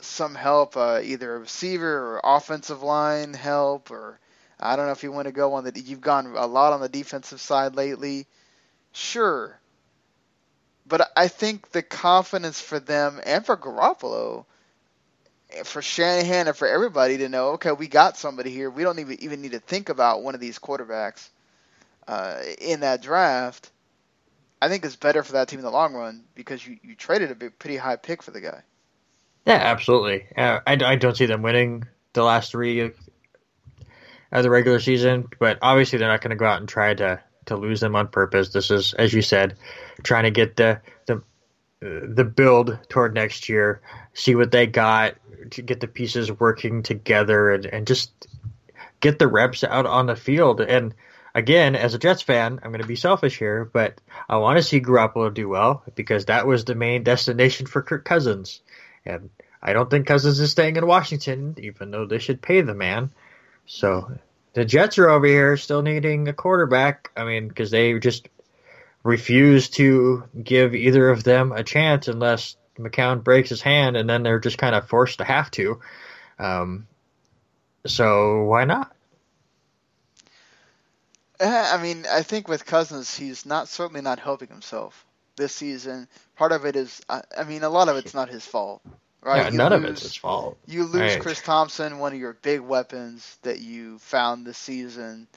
some help uh, either a receiver or offensive line help or I don't know if you want to go on the. You've gone a lot on the defensive side lately. Sure. But I think the confidence for them and for Garoppolo, for Shanahan and for everybody to know, okay, we got somebody here. We don't even even need to think about one of these quarterbacks uh, in that draft. I think it's better for that team in the long run because you, you traded a big, pretty high pick for the guy. Yeah, absolutely. Uh, I, I don't see them winning the last three of the regular season, but obviously they're not going to go out and try to to lose them on purpose. This is, as you said, trying to get the the the build toward next year, see what they got, to get the pieces working together, and, and just get the reps out on the field. And again, as a Jets fan, I'm going to be selfish here, but I want to see Garoppolo do well because that was the main destination for Kirk Cousins, and I don't think Cousins is staying in Washington, even though they should pay the man. So the Jets are over here still needing a quarterback. I mean, because they just refuse to give either of them a chance unless McCown breaks his hand, and then they're just kind of forced to have to. Um, so why not? Uh, I mean, I think with Cousins, he's not certainly not helping himself. this season. Part of it is, I mean, a lot of it's not his fault, right? Yeah, You none of it's his fault. You lose Right. Chris Thompson, one of your big weapons that you found this season.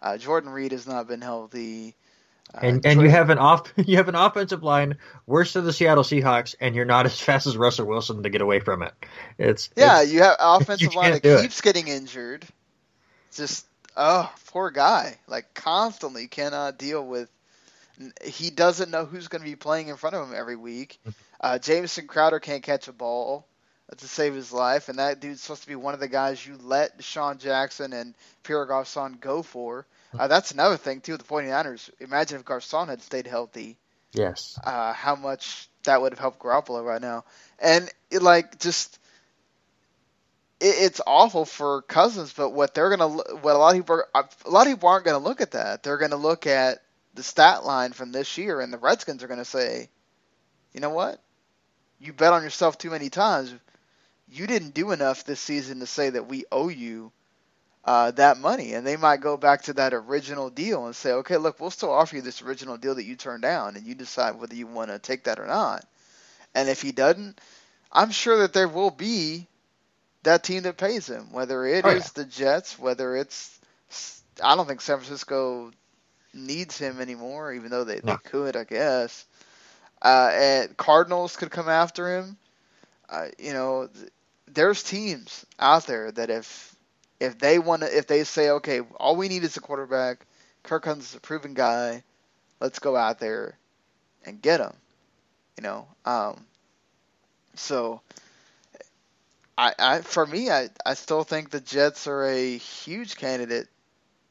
Uh, Jordan Reed has not been healthy. Uh, And and you have an off you have an offensive line worse than the Seattle Seahawks, and you're not as fast as Russell Wilson to get away from it. It's yeah, it's- you have offensive you line that do it. keeps getting injured. Just oh, poor guy. Like constantly cannot deal with. He doesn't know who's going to be playing in front of him every week. Mm-hmm. Uh, Jamison Crowder can't catch a ball to save his life, and that dude's supposed to be one of the guys you let DeSean Jackson and Pierre Garcon go for. Uh, that's another thing too. with The 49ers. Imagine if Garcon had stayed healthy yes. uh, how much that would have helped Garoppolo right now. And it, like just it, it's awful for Cousins, but what they're gonna what a lot of people are, a lot of people aren't gonna look at that. They're gonna look at the stat line from this year, and the Redskins are gonna say, you know what, you bet on yourself too many times. You didn't do enough this season to say that we owe you uh, that money, and they might go back to that original deal and say, okay, look, we'll still offer you this original deal that you turned down, and you decide whether you want to take that or not. And if he doesn't, I'm sure that there will be that team that pays him, whether it is Oh, yeah. the Jets, whether it's I don't think San Francisco needs him anymore, even though they, No. they could, I guess. Uh, and Cardinals could come after him. Uh, you know, th- there's teams out there that if if they want to, if they say, okay, all we need is a quarterback, Kirk Cousins is a proven guy, let's go out there and get him. You know, um, so I, I for me, I, I still think the Jets are a huge candidate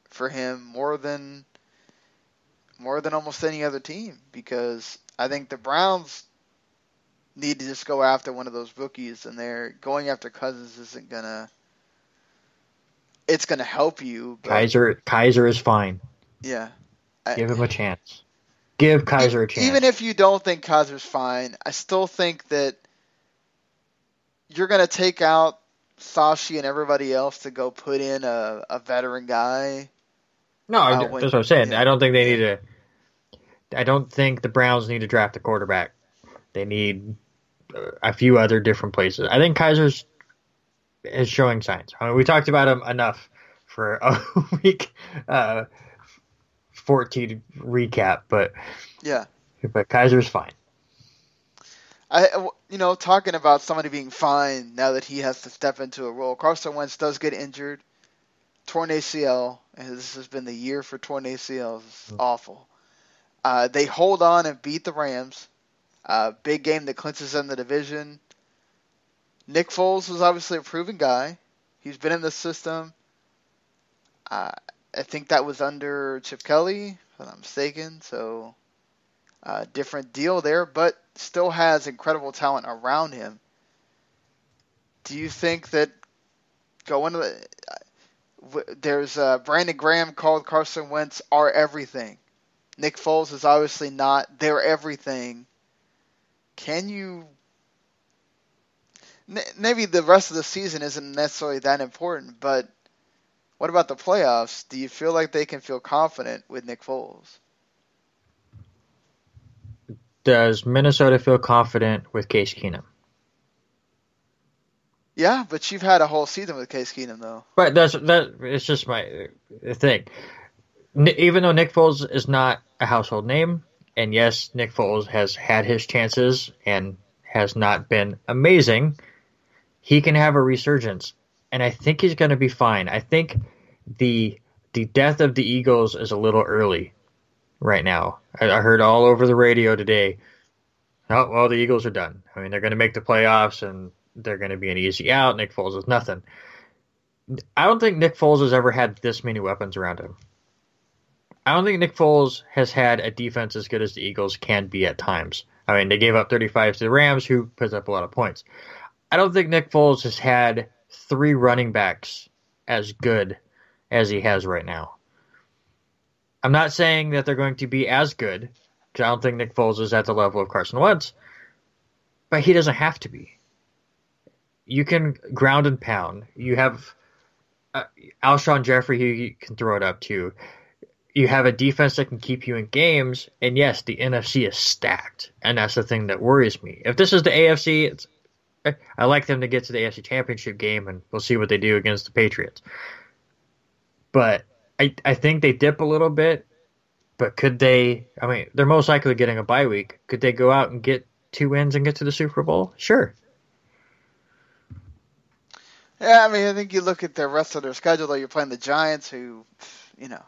for him more than more than almost any other team because I think the Browns need to just go after one of those rookies, and they're going after Cousins isn't gonna. It's gonna help you. But, Kizer Kizer is fine. Yeah. I- Give him a chance. Give Kizer a chance. Even if you don't think Kizer's fine, I still think that you're going to take out Sashi and everybody else to go put in a, a veteran guy. no, uh, that's what I'm saying. yeah. I don't think they need to. I don't think the Browns need to draft a quarterback. They need a few other different places. I think Kizer's is showing signs. I mean, we talked about him enough for a week uh, 14 recap, but Yeah. but Kizer's fine. I, you know, talking about somebody being fine now that he has to step into a role. Carson Wentz does get injured, torn ACL, and this has been the year for torn ACLs. It's awful. Uh, they hold on and beat the Rams. Uh, big game that clinches them the division. Nick Foles was obviously a proven guy. He's been in the system. Uh, I think that was under Chip Kelly, if I'm not mistaken. So, uh, different deal there, but still has incredible talent around him. Do you think that going to the, w- there's uh, Brandon Graham called Carson Wentz our everything. Nick Foles is obviously not their everything. Can you? Maybe the rest of the season isn't necessarily that important, but what about the playoffs? Do you feel like they can feel confident with Nick Foles? Does Minnesota feel confident with Case Keenum? Yeah, but you've had a whole season with Case Keenum, though. But that's that. It's just my thing. Even though Nick Foles is not a household name, and yes, Nick Foles has had his chances and has not been amazing, he can have a resurgence, and I think he's going to be fine. I think the the death of the Eagles is a little early right now. I, I heard all over the radio today. Oh well, the Eagles are done. I mean, they're going to make the playoffs and they're going to be an easy out. Nick Foles is nothing. I don't think Nick Foles has ever had this many weapons around him. I don't think Nick Foles has had a defense as good as the Eagles can be at times. I mean, they gave up 35 to the Rams, who puts up a lot of points. I don't think Nick Foles has had three running backs as good as he has right now. I'm not saying that they're going to be as good, because I don't think Nick Foles is at the level of Carson Wentz, but he doesn't have to be you can ground and pound. You have uh, Alshon Jeffery who you can throw it up to. you have a defense that can keep you in games, and yes, the NFC is stacked, and that's the thing that worries me. If this is the AFC, it's I like them to get to the AFC Championship game, and we'll see what they do against the Patriots. But I I think they dip a little bit. But could they? I mean, they're most likely getting a bye week. Could they go out and get two wins and get to the Super Bowl? Sure. Yeah, I mean, I think you look at the rest of their schedule. Though you're playing the Giants, who, you know,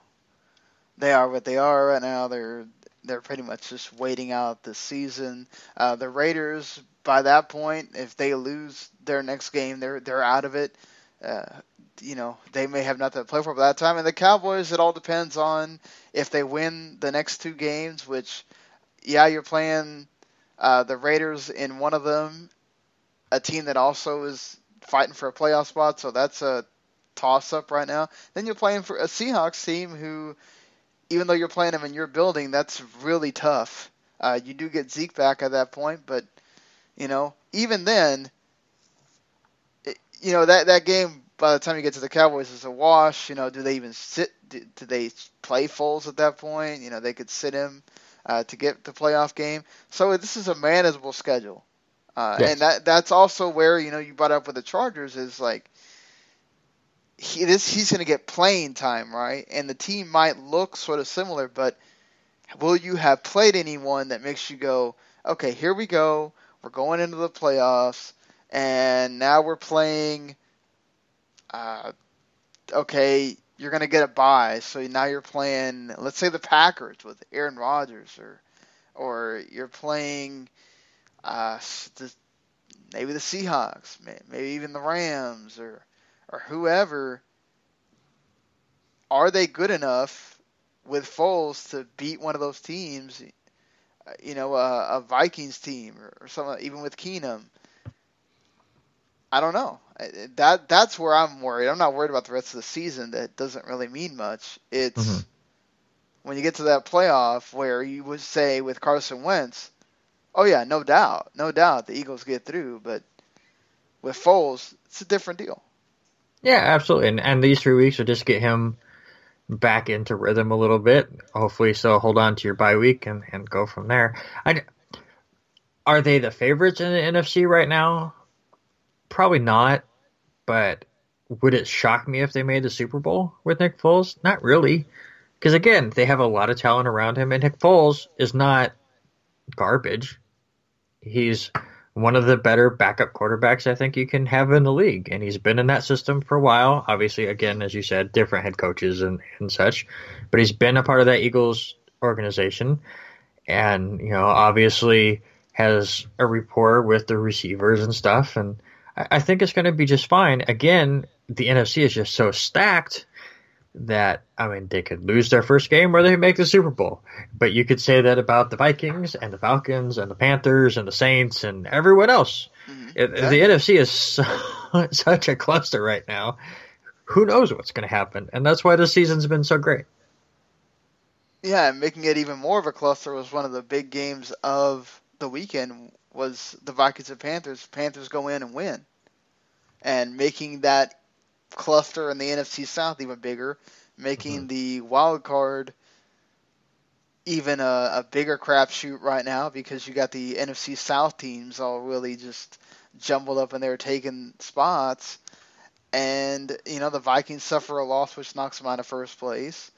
they are what they are right now. They're they're pretty much just waiting out the season. Uh, the Raiders, by that point, if they lose their next game, they're they're out of it. Uh, you know, they may have nothing to play for by that time. And the Cowboys, it all depends on if they win the next two games. Which, yeah, you're playing uh, the Raiders in one of them, a team that also is fighting for a playoff spot. So that's a toss up right now. Then you're playing for a Seahawks team who, even though you're playing them in your building, that's really tough. Uh, you do get Zeke back at that point, but you know, even then, it, you know that that game by the time you get to the Cowboys is a wash. You know, do they even sit? Do, do they play Foles at that point? You know, they could sit him uh, to get the playoff game. So this is a manageable schedule, uh, yes. and that that's also where you know you brought up with the Chargers is like he this he's going to get playing time, right? And the team might look sort of similar, but will you have played anyone that makes you go, okay, here we go, we're going into the playoffs, and now we're playing. Uh, okay, you're going to get a bye, so now you're playing, let's say the Packers with Aaron Rodgers, or or you're playing uh, the, maybe the Seahawks, maybe even the Rams, or or whoever, are they good enough with Foles to beat one of those teams? You know, a, a Vikings team or, or something, even with Keenum. I don't know. That that's where I'm worried. I'm not worried about the rest of the season. That doesn't really mean much. It's mm-hmm. when you get to that playoff where you would say with Carson Wentz, oh yeah, no doubt, no doubt the Eagles get through. But with Foles, it's a different deal. Yeah, absolutely. And, and these three weeks will just get him back into rhythm a little bit. Hopefully, so hold on to your bye week and, and go from there. I, are they the favorites in the NFC right now? Probably not. But would it shock me if they made the Super Bowl with Nick Foles? Not really. Because again, they have a lot of talent around him, and Nick Foles is not garbage. He's one of the better backup quarterbacks I think you can have in the league. And he's been in that system for a while. Obviously, again, as you said, different head coaches and, and such. But he's been a part of that Eagles organization. And, you know, obviously has a rapport with the receivers and stuff. And I, I think it's going to be just fine. Again, the NFC is just so stacked that I mean they could lose their first game or they make the Super Bowl. But you could say that about the Vikings and the Falcons and the Panthers and the Saints and everyone else. Mm-hmm. It, The NFC is so, such a cluster right now. Who knows what's going to happen? And that's why the season's been so great. Yeah, and making it even more of a cluster was one of the big games of the weekend was the Vikings and Panthers. Panthers go in and win. And making that cluster in the NFC South even bigger, making mm-hmm. the wild card even a, a bigger crapshoot right now because you got the NFC South teams all really just jumbled up and they're taking spots. And, you know, the Vikings suffer a loss which knocks them out of first place.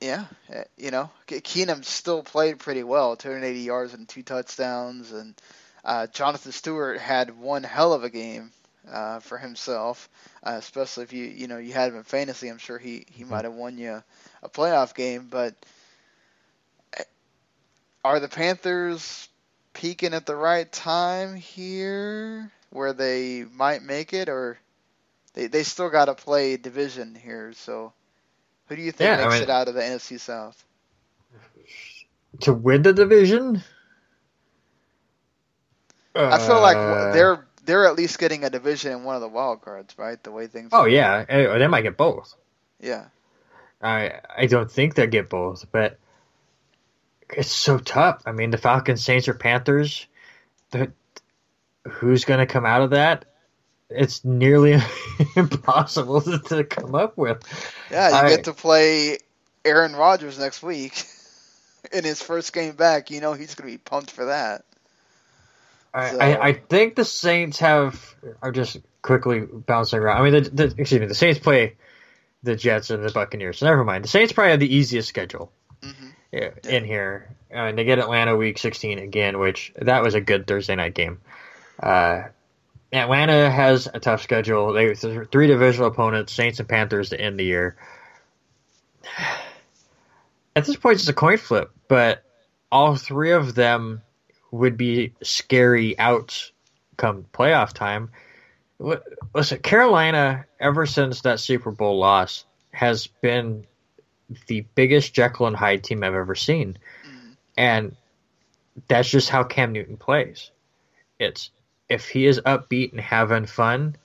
Yeah, eh, you know, Keenum still played pretty well 280 yards and two touchdowns. And uh, Jonathan Stewart had one hell of a game uh, for himself, uh, especially if you you know you had him in fantasy. I'm sure he he mm-hmm. might have won you a playoff game. But eh, are the Panthers peaking at the right time here, where they might make it, or they they still got to play division here? So who do you think yeah, makes I mean, it out of the NFC South? To win the division. I feel like uh, they're they're at least getting a division in one of the wild cards, right? The way things. Oh yeah, or they might get both. Yeah. I I don't think they'll get both, but it's so tough. I mean, the Falcons, Saints, or Panthers. Who's going to come out of that? it's nearly impossible to, to come up with. Yeah, you I- get to play Aaron Rodgers next week in his first game back. You know he's going to be pumped for that. I, So- I, I think the Saints have are just quickly bouncing around. I mean, the, the excuse me, the Saints play the Jets and the Buccaneers. So never mind. The Saints probably have the easiest schedule Mhm. yeah, in here, uh, and they get Atlanta Week 16 again, which that was a good Thursday night game. Uh, Atlanta has a tough schedule. They three divisional opponents: Saints and Panthers to end the year. At this point, it's a coin flip, but all three of them would be scary outs come playoff time. Li- Listen, Carolina, ever since that Super Bowl loss, has been the biggest Jekyll and Hyde team I've ever seen. Mm-hmm. And that's just how Cam Newton plays. It's if he is upbeat and having fun,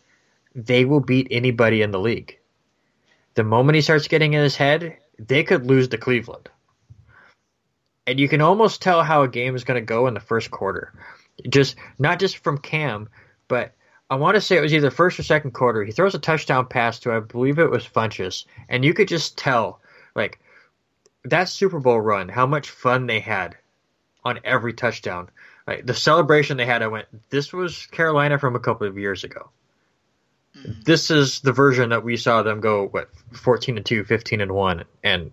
they will beat anybody in the league. The moment he starts getting in his head, they could lose to Cleveland. And you can almost tell how a game is going to go in the first quarter. Just not just from Cam, but I want to say it was either first or second quarter. He throws a touchdown pass to I believe it was Funchess, and you could just tell like that Super Bowl run, how much fun they had on every touchdown. Like the celebration they had, I went, this was Carolina from a couple of years ago. Hmm. This is the version that we saw them go what 14 and 2, 15 and 1 and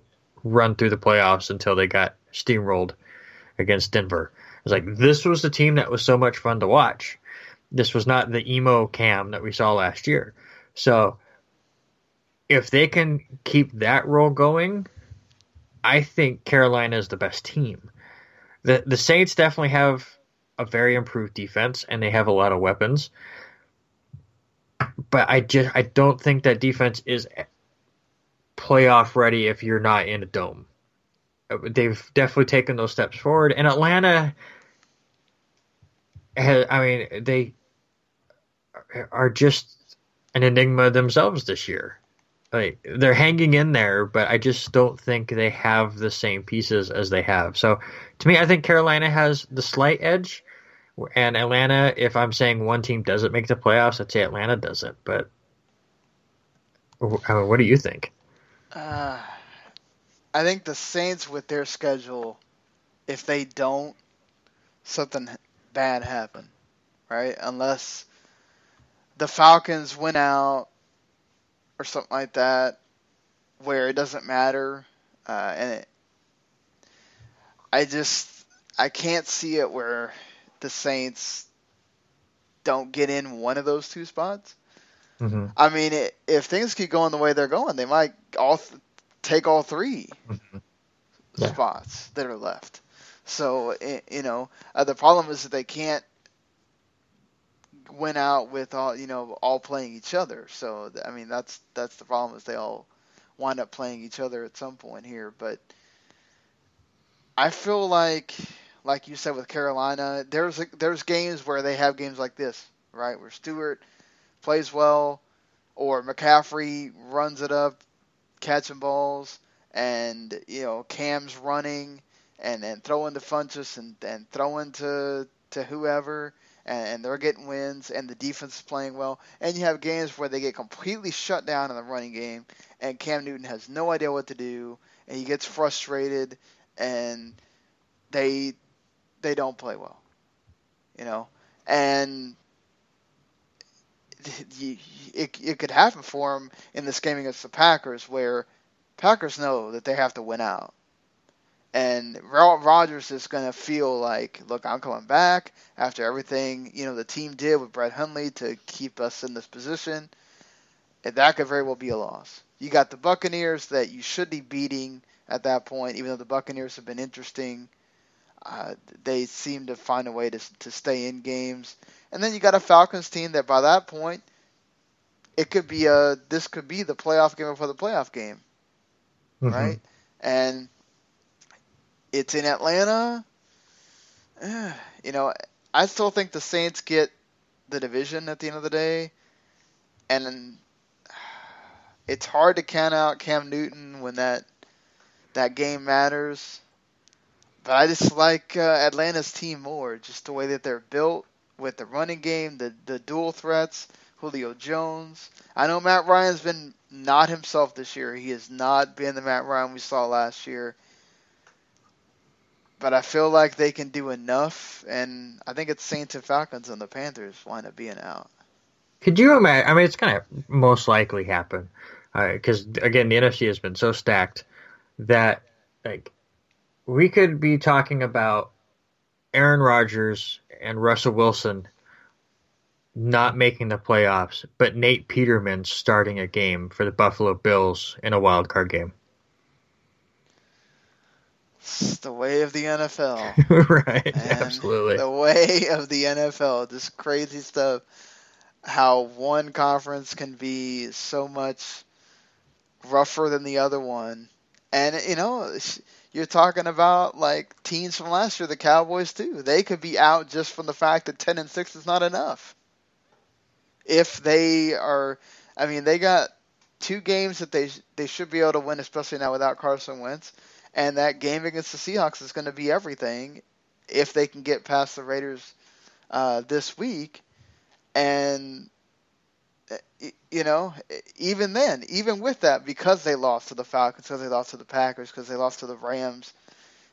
run through the playoffs until they got steamrolled against Denver. It's like this was the team that was so much fun to watch. This was not the emo cam that we saw last year. So if they can keep that role going, I think Carolina is the best team. The the Saints definitely have a very improved defense and they have a lot of weapons. But I just I don't think that defense is playoff ready if you're not in a dome. They've definitely taken those steps forward and Atlanta has, I mean they are just an enigma themselves this year like they're hanging in there, but I just don't think they have the same pieces as they have. So to me, I think Carolina has the slight edge, and Atlanta. If I'm saying one team doesn't make the playoffs, I'd say Atlanta doesn't. But uh, what do you think? Uh, I think the Saints with their schedule, if they don't, something bad happen, right? Unless the Falcons win out or something like that, where it doesn't matter, uh, and it, I just I can't see it where the Saints don't get in one of those two spots. Mm-hmm. I mean, it, if things keep going the way they're going, they might all th- take all 3 Yeah. spots that are left. So i- you know, uh, the problem is that they can't win out with all you know all playing each other. So I mean, that's that's the problem is they all wind up playing each other at some point here. But I feel like, like you said with Carolina, there's there's games where they have games like this, right, where Stewart plays well, or McCaffrey runs it up, catching balls, and you know Cam's running and and throwing to Funchess and and throwing to to whoever, and, and they're getting wins, and the defense is playing well, and you have games where they get completely shut down in the running game, and Cam Newton has no idea what to do, and he gets frustrated, and they they don't play well, you know, and it, it could happen for him in this game against the Packers, where Packers know that they have to win out, and Ro- Rodgers is going to feel like, look, I'm coming back after everything you know the team did with Brett Hundley to keep us in this position, and that could very well be a loss. You got the Buccaneers that you should be beating at that point, even though the Buccaneers have been interesting. Uh, they seem to find a way to to stay in games, and then you got a Falcons team that by that point, it could be a this could be the playoff game before the playoff game, Mm-hmm. right? And it's in Atlanta. You know, I still think the Saints get the division at the end of the day, and it's hard to count out Cam Newton when that that game matters. But I just like uh, Atlanta's team more, just the way that they're built with the running game, the the dual threats Julio Jones. I know Matt Ryan's been not himself this year. He has not been the Matt Ryan we saw last year. But I feel like they can do enough, and I think it's Saints and Falcons and the Panthers wind up being out. Could you imagine? I mean, it's going to most likely happen because uh, again, the NFC has been so stacked that like we could be talking about Aaron Rodgers and Russell Wilson not making the playoffs, but Nate Peterman starting a game for the Buffalo Bills in a wild card game. It's the way of the NFL. right, Man, absolutely. The way of the NFL. This crazy stuff. How one conference can be so much rougher than the other one. And, you know, you're talking about like teams from last year, the Cowboys too. They could be out just from the fact that 10 and 6 is not enough. If they are, I mean, they got two games that they they should be able to win, especially now without Carson Wentz. And that game against the Seahawks is going to be everything if they can get past the Raiders uh, this week. And you know, even then, even with that, because they lost to the Falcons, because they lost to the Packers, because they lost to the Rams,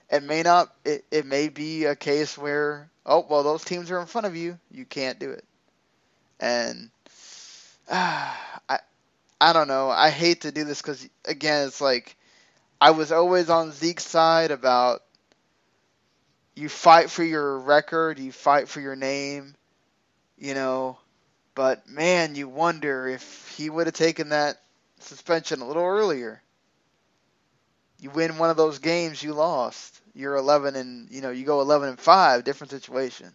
it may not. It, it may be a case where, oh well, those teams are in front of you, you can't do it. And uh, I, I don't know. I hate to do this because again, it's like I was always on Zeke's side about you fight for your record, you fight for your name, you know. But man, you wonder if he would have taken that suspension a little earlier. You win one of those games, you lost. You're 11 and you know you go 11 and five, different situation.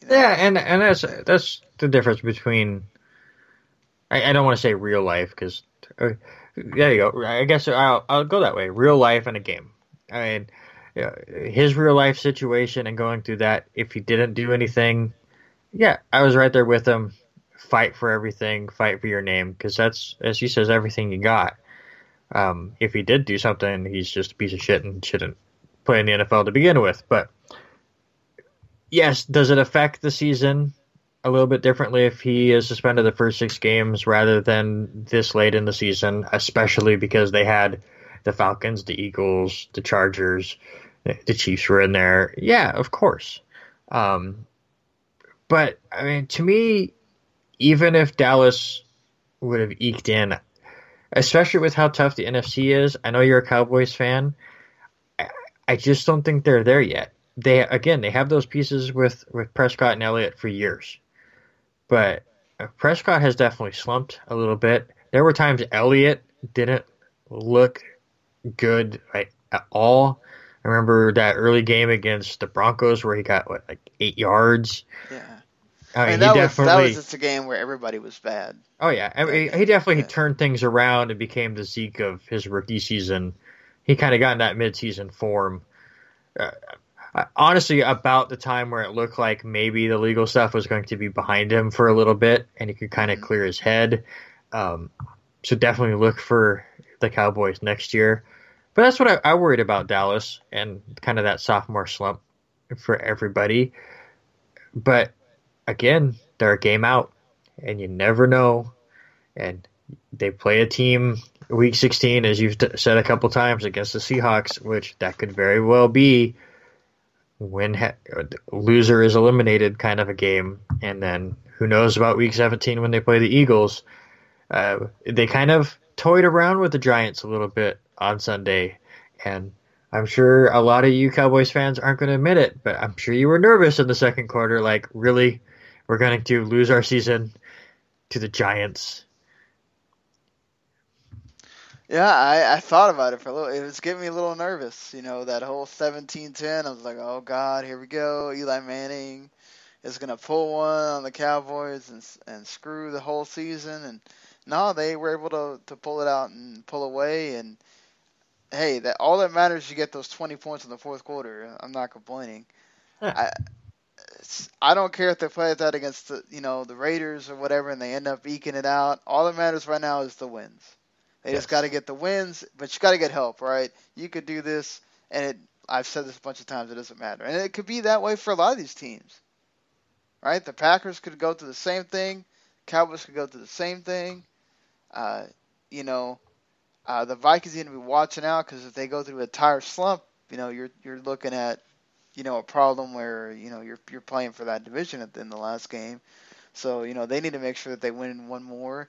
You know? Yeah, and and that's that's the difference between. I, I don't want to say real life because uh, there you go. I guess I'll I'll go that way. Real life and a game. I mean, his real life situation and going through that. If he didn't do anything, yeah, I was right there with him. Fight for everything. Fight for your name because that's as he says everything you got. Um, if he did do something, he's just a piece of shit and shouldn't play in the NFL to begin with. But yes, does it affect the season? a little bit differently if he is suspended the first six games rather than this late in the season, especially because they had the Falcons, the Eagles, the Chargers, the Chiefs were in there. Yeah, of course. Um, but I mean, to me, even if Dallas would have eked in, especially with how tough the NFC is, I know you're a Cowboys fan. I, I just don't think they're there yet. They again, they have those pieces with with Prescott and Elliott for years but Prescott has definitely slumped a little bit. There were times Elliott didn't look good like, at all. I remember that early game against the Broncos where he got what like eight yards. Yeah. I mean, that, was, that was just a game where everybody was bad. Oh yeah, I mean, he definitely yeah. turned things around and became the Zeke of his rookie season. He kind of got in that midseason form. Uh, honestly about the time where it looked like maybe the legal stuff was going to be behind him for a little bit and he could kind of mm-hmm. clear his head. Um, so definitely look for the Cowboys next year. But that's what I, I worried about Dallas and kind of that sophomore slump for everybody. But again, they're a game out and you never know. And they play a team week 16, as you've said a couple times, against the Seahawks, which that could very well be win ha- loser is eliminated kind of a game, and then who knows about Week 17 when they play the Eagles. Uh, they kind of toyed around with the Giants a little bit on Sunday, and I'm sure a lot of you Cowboys fans aren't going to admit it, but I'm sure you were nervous in the second quarter. Like, really, we're going to lose our season to the Giants? Yeah, I, I thought about it for a little. It was getting me a little nervous. You know, that whole 17-10. I was like, oh God, here we go. Eli Manning is gonna pull one on the Cowboys and and screw the whole season. And no, they were able to to pull it out and pull away. And hey, that all that matters is you get those 20 points in the fourth quarter. I'm not complaining. I I don't care if they play that against the you know the Raiders or whatever, and they end up eking it out. All that matters right now is the wins. They yes. just got to get the wins, but you got to get help, right? You could do this, and it. I've said this a bunch of times. It doesn't matter, and it could be that way for a lot of these teams, right? The Packers could go through the same thing. Cowboys could go through the same thing. Uh, you know, uh, the Vikings need to be watching out because if they go through a tire slump, you know, you're you're looking at, you know, a problem where you know you're you're playing for that division at the, in the last game. So you know they need to make sure that they win one more.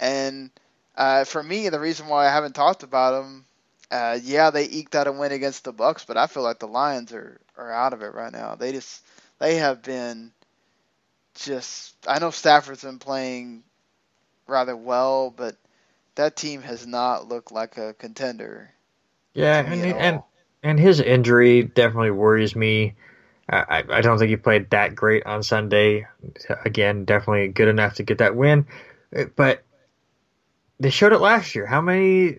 And uh, for me, the reason why I haven't talked about them, uh, yeah, they eked out a win against the Bucs, but I feel like the Lions are are out of it right now. They just they have been just. I know Stafford's been playing rather well, but that team has not looked like a contender. Yeah, and and. And his injury definitely worries me. I I don't think he played that great on Sunday. Again, definitely good enough to get that win, uh, but they showed it last year. How many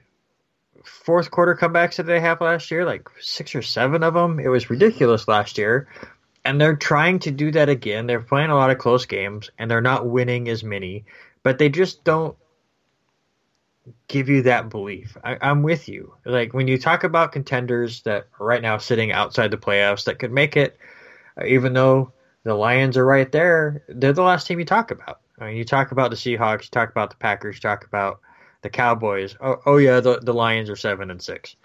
fourth quarter comebacks did they have last year? Like six or seven of them. It was ridiculous last year. And they're trying to do that again. They're playing a lot of close games and they're not winning as many, but they just don't give you that belief. I, I'm with you. Like when you talk about contenders that are right now sitting outside the playoffs that could make it, uh, even though the Lions are right there, they're the last team you talk about. I mean, you talk about the Seahawks, you talk about the Packers, you talk about the Cowboys. Oh, oh yeah, the the Lions are seven and six.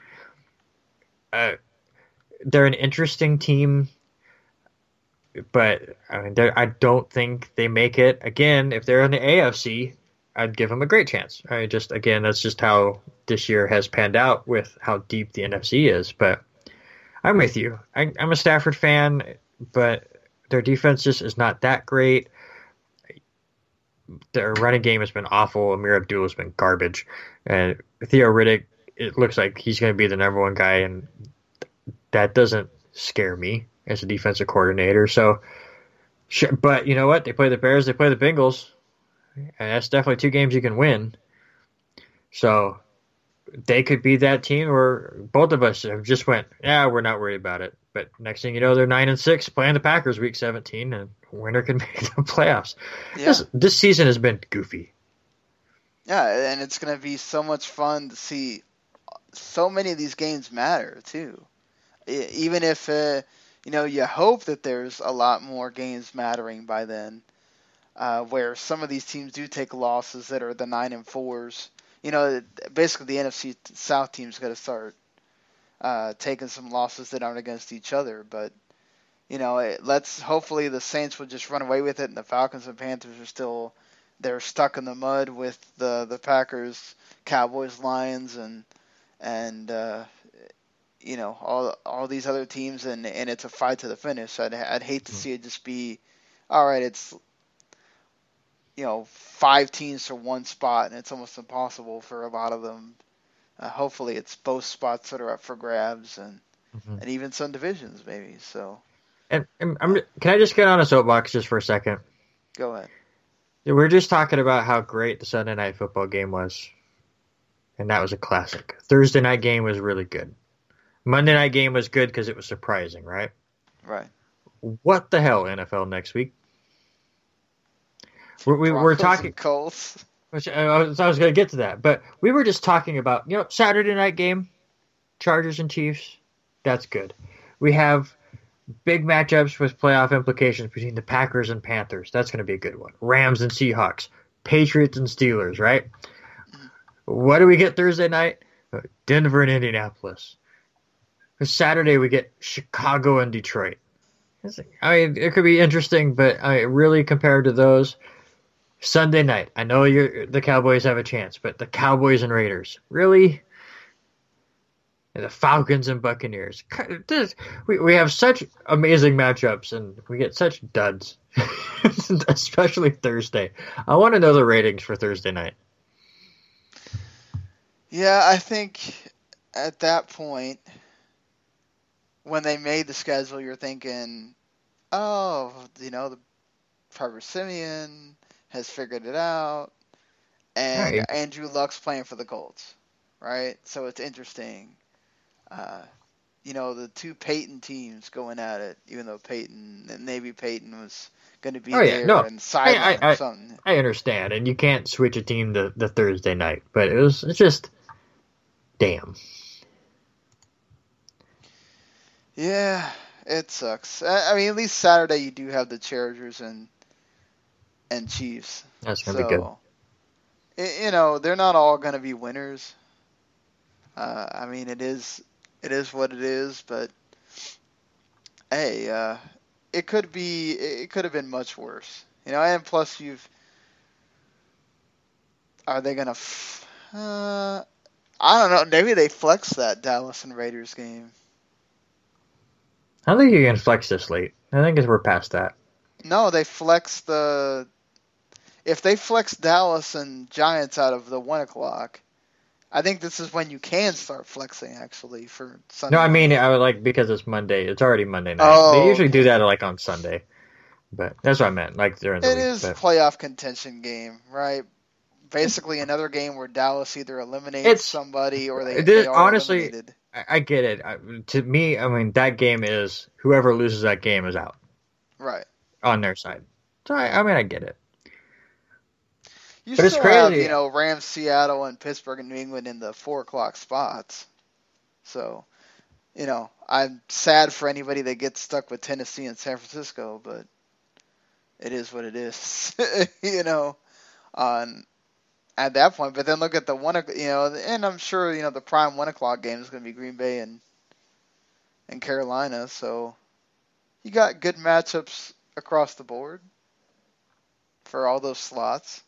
Uh, they're an interesting team, but I mean, I don't think they make it again. If they're in the AFC, I'd give them a great chance. I just again, that's just how this year has panned out with how deep the NFC is. But I'm with you. I, I'm a Stafford fan, but their defense just is not that great. Their running game has been awful. Ameer Abdullah has been garbage, and Theo Riddick. It looks like he's going to be the number one guy, and that doesn't scare me as a defensive coordinator. So, but you know what? They play the Bears, they play the Bengals, and that's definitely two games you can win. So they could be that team where both of us have just went, yeah, we're not worried about it. But next thing you know, they're nine and six playing the Packers week seventeen, and winner can make the playoffs. Yeah. This this season has been goofy. Yeah, and it's going to be so much fun to see. So many of these games matter too. Even if uh, you know you hope that there's a lot more games mattering by then, uh, where some of these teams do take losses that are the nine and fours. You know, basically the NFC South teams got to start uh, taking some losses that aren't against each other. But you know, it, let's hopefully the Saints will just run away with it, and the Falcons and Panthers are still they're stuck in the mud with the the Packers, Cowboys, Lions, and and uh, you know all all these other teams, and and it's a fight to the finish. I'd I'd hate to see it just be, all right, it's you know five teams for one spot, and it's almost impossible for a lot of them. Uh, hopefully, it's both spots that are up for grabs, and and even some divisions maybe. So And, and I'm, can I just get on a soapbox just for a second? go ahead. We're just talking about how great the Sunday night football game was, and that was a classic. Thursday night game was really good. Monday night game was good because it was surprising, right? Right. What the hell, NFL next week? We're, we, we're talking. Colts. Which uh, I was, I was going to get to that, but we were just talking about you know Saturday night game, Chargers and Chiefs. That's good. We have big matchups with playoff implications between the Packers and Panthers. That's going to be a good one. Rams and Seahawks, Patriots and Steelers. Right. What do we get Thursday night? Uh, Denver and Indianapolis. Saturday we get Chicago and Detroit. I mean, it could be interesting, but I really compared to those. Sunday night. I know you're the Cowboys have a chance, but the Cowboys and Raiders, really? And the Falcons and Buccaneers. This, we we have such amazing matchups, and we get such duds, especially Thursday. I want to know the ratings for Thursday night. Yeah, I think at that point, when they made the schedule, you're thinking, oh, you know, the Trevor Siemian has figured it out, and Right. Andrew Luck's playing for the Colts, right? So it's interesting. Uh, you know, the two Peyton teams going at it, even though Peyton, maybe Peyton was going to be Oh, yeah, there no, and sideline I- or something. I understand, and you can't switch a team to the Thursday night, but it was it's just damn. Yeah, it sucks. I, I mean, at least Saturday you do have the Chargers and and Chiefs. That's gonna so, be good. you know, they're not all going to be winners. Uh, I mean, it is it is what it is, but hey, uh, it could be it could have been much worse. You know, and plus you've are they going to f- uh, I don't know, maybe they flex that Dallas and Raiders game. I don't think you can flex this late. I think we're past that. No, they flex the. If they flex Dallas and Giants out of the one o'clock, I think this is when you can start flexing actually for Sunday. No, I mean I would like because it's Monday. It's already Monday night. Oh. They usually do that like on Sunday, but that's what I meant. Like during the it week. is but- playoff contention game, right? Basically, another game where Dallas either eliminates It's- somebody or they, they honestly- eliminated. I, I get it. I, to me, I mean that game is whoever loses that game is out Right. on their side. So I, I mean I get it. You But it's still have, you know, Rams, Seattle, and Pittsburgh and New England in the four o'clock spots. So, you know, I'm sad for anybody that gets stuck with Tennessee and San Francisco, but it is what it is. you know, on at that point. But then look at the one, you know, and I'm sure you know the prime one o'clock game is going to be Green Bay and and Carolina. So you got good matchups across the board for all those slots.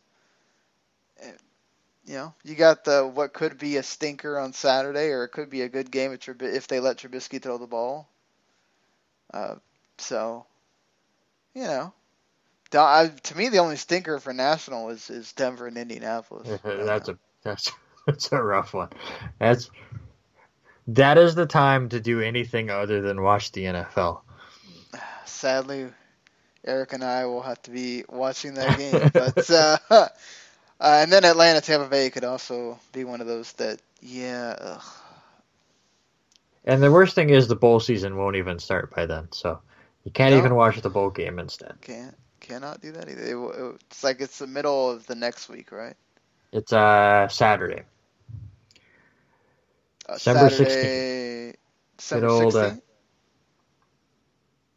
You know, you got the what could be a stinker on Saturday, or it could be a good game if, they let Trubisky throw the ball. Uh, so, you know, I, to me, the only stinker for national is, is Denver and Indianapolis. that's a that's that's a rough one. That's that is the time to do anything other than watch the NFL. Sadly, Eric and I will have to be watching that game. but uh, uh, and then Atlanta Tampa Bay could also be one of those that yeah. Ugh. And the worst thing is the bowl season won't even start by then, so you can't No. even watch the bowl game instead. Can't cannot do that either. It's like it's the middle of the next week, right? It's uh Saturday. Uh, December Saturday, December Good old, uh, 16th?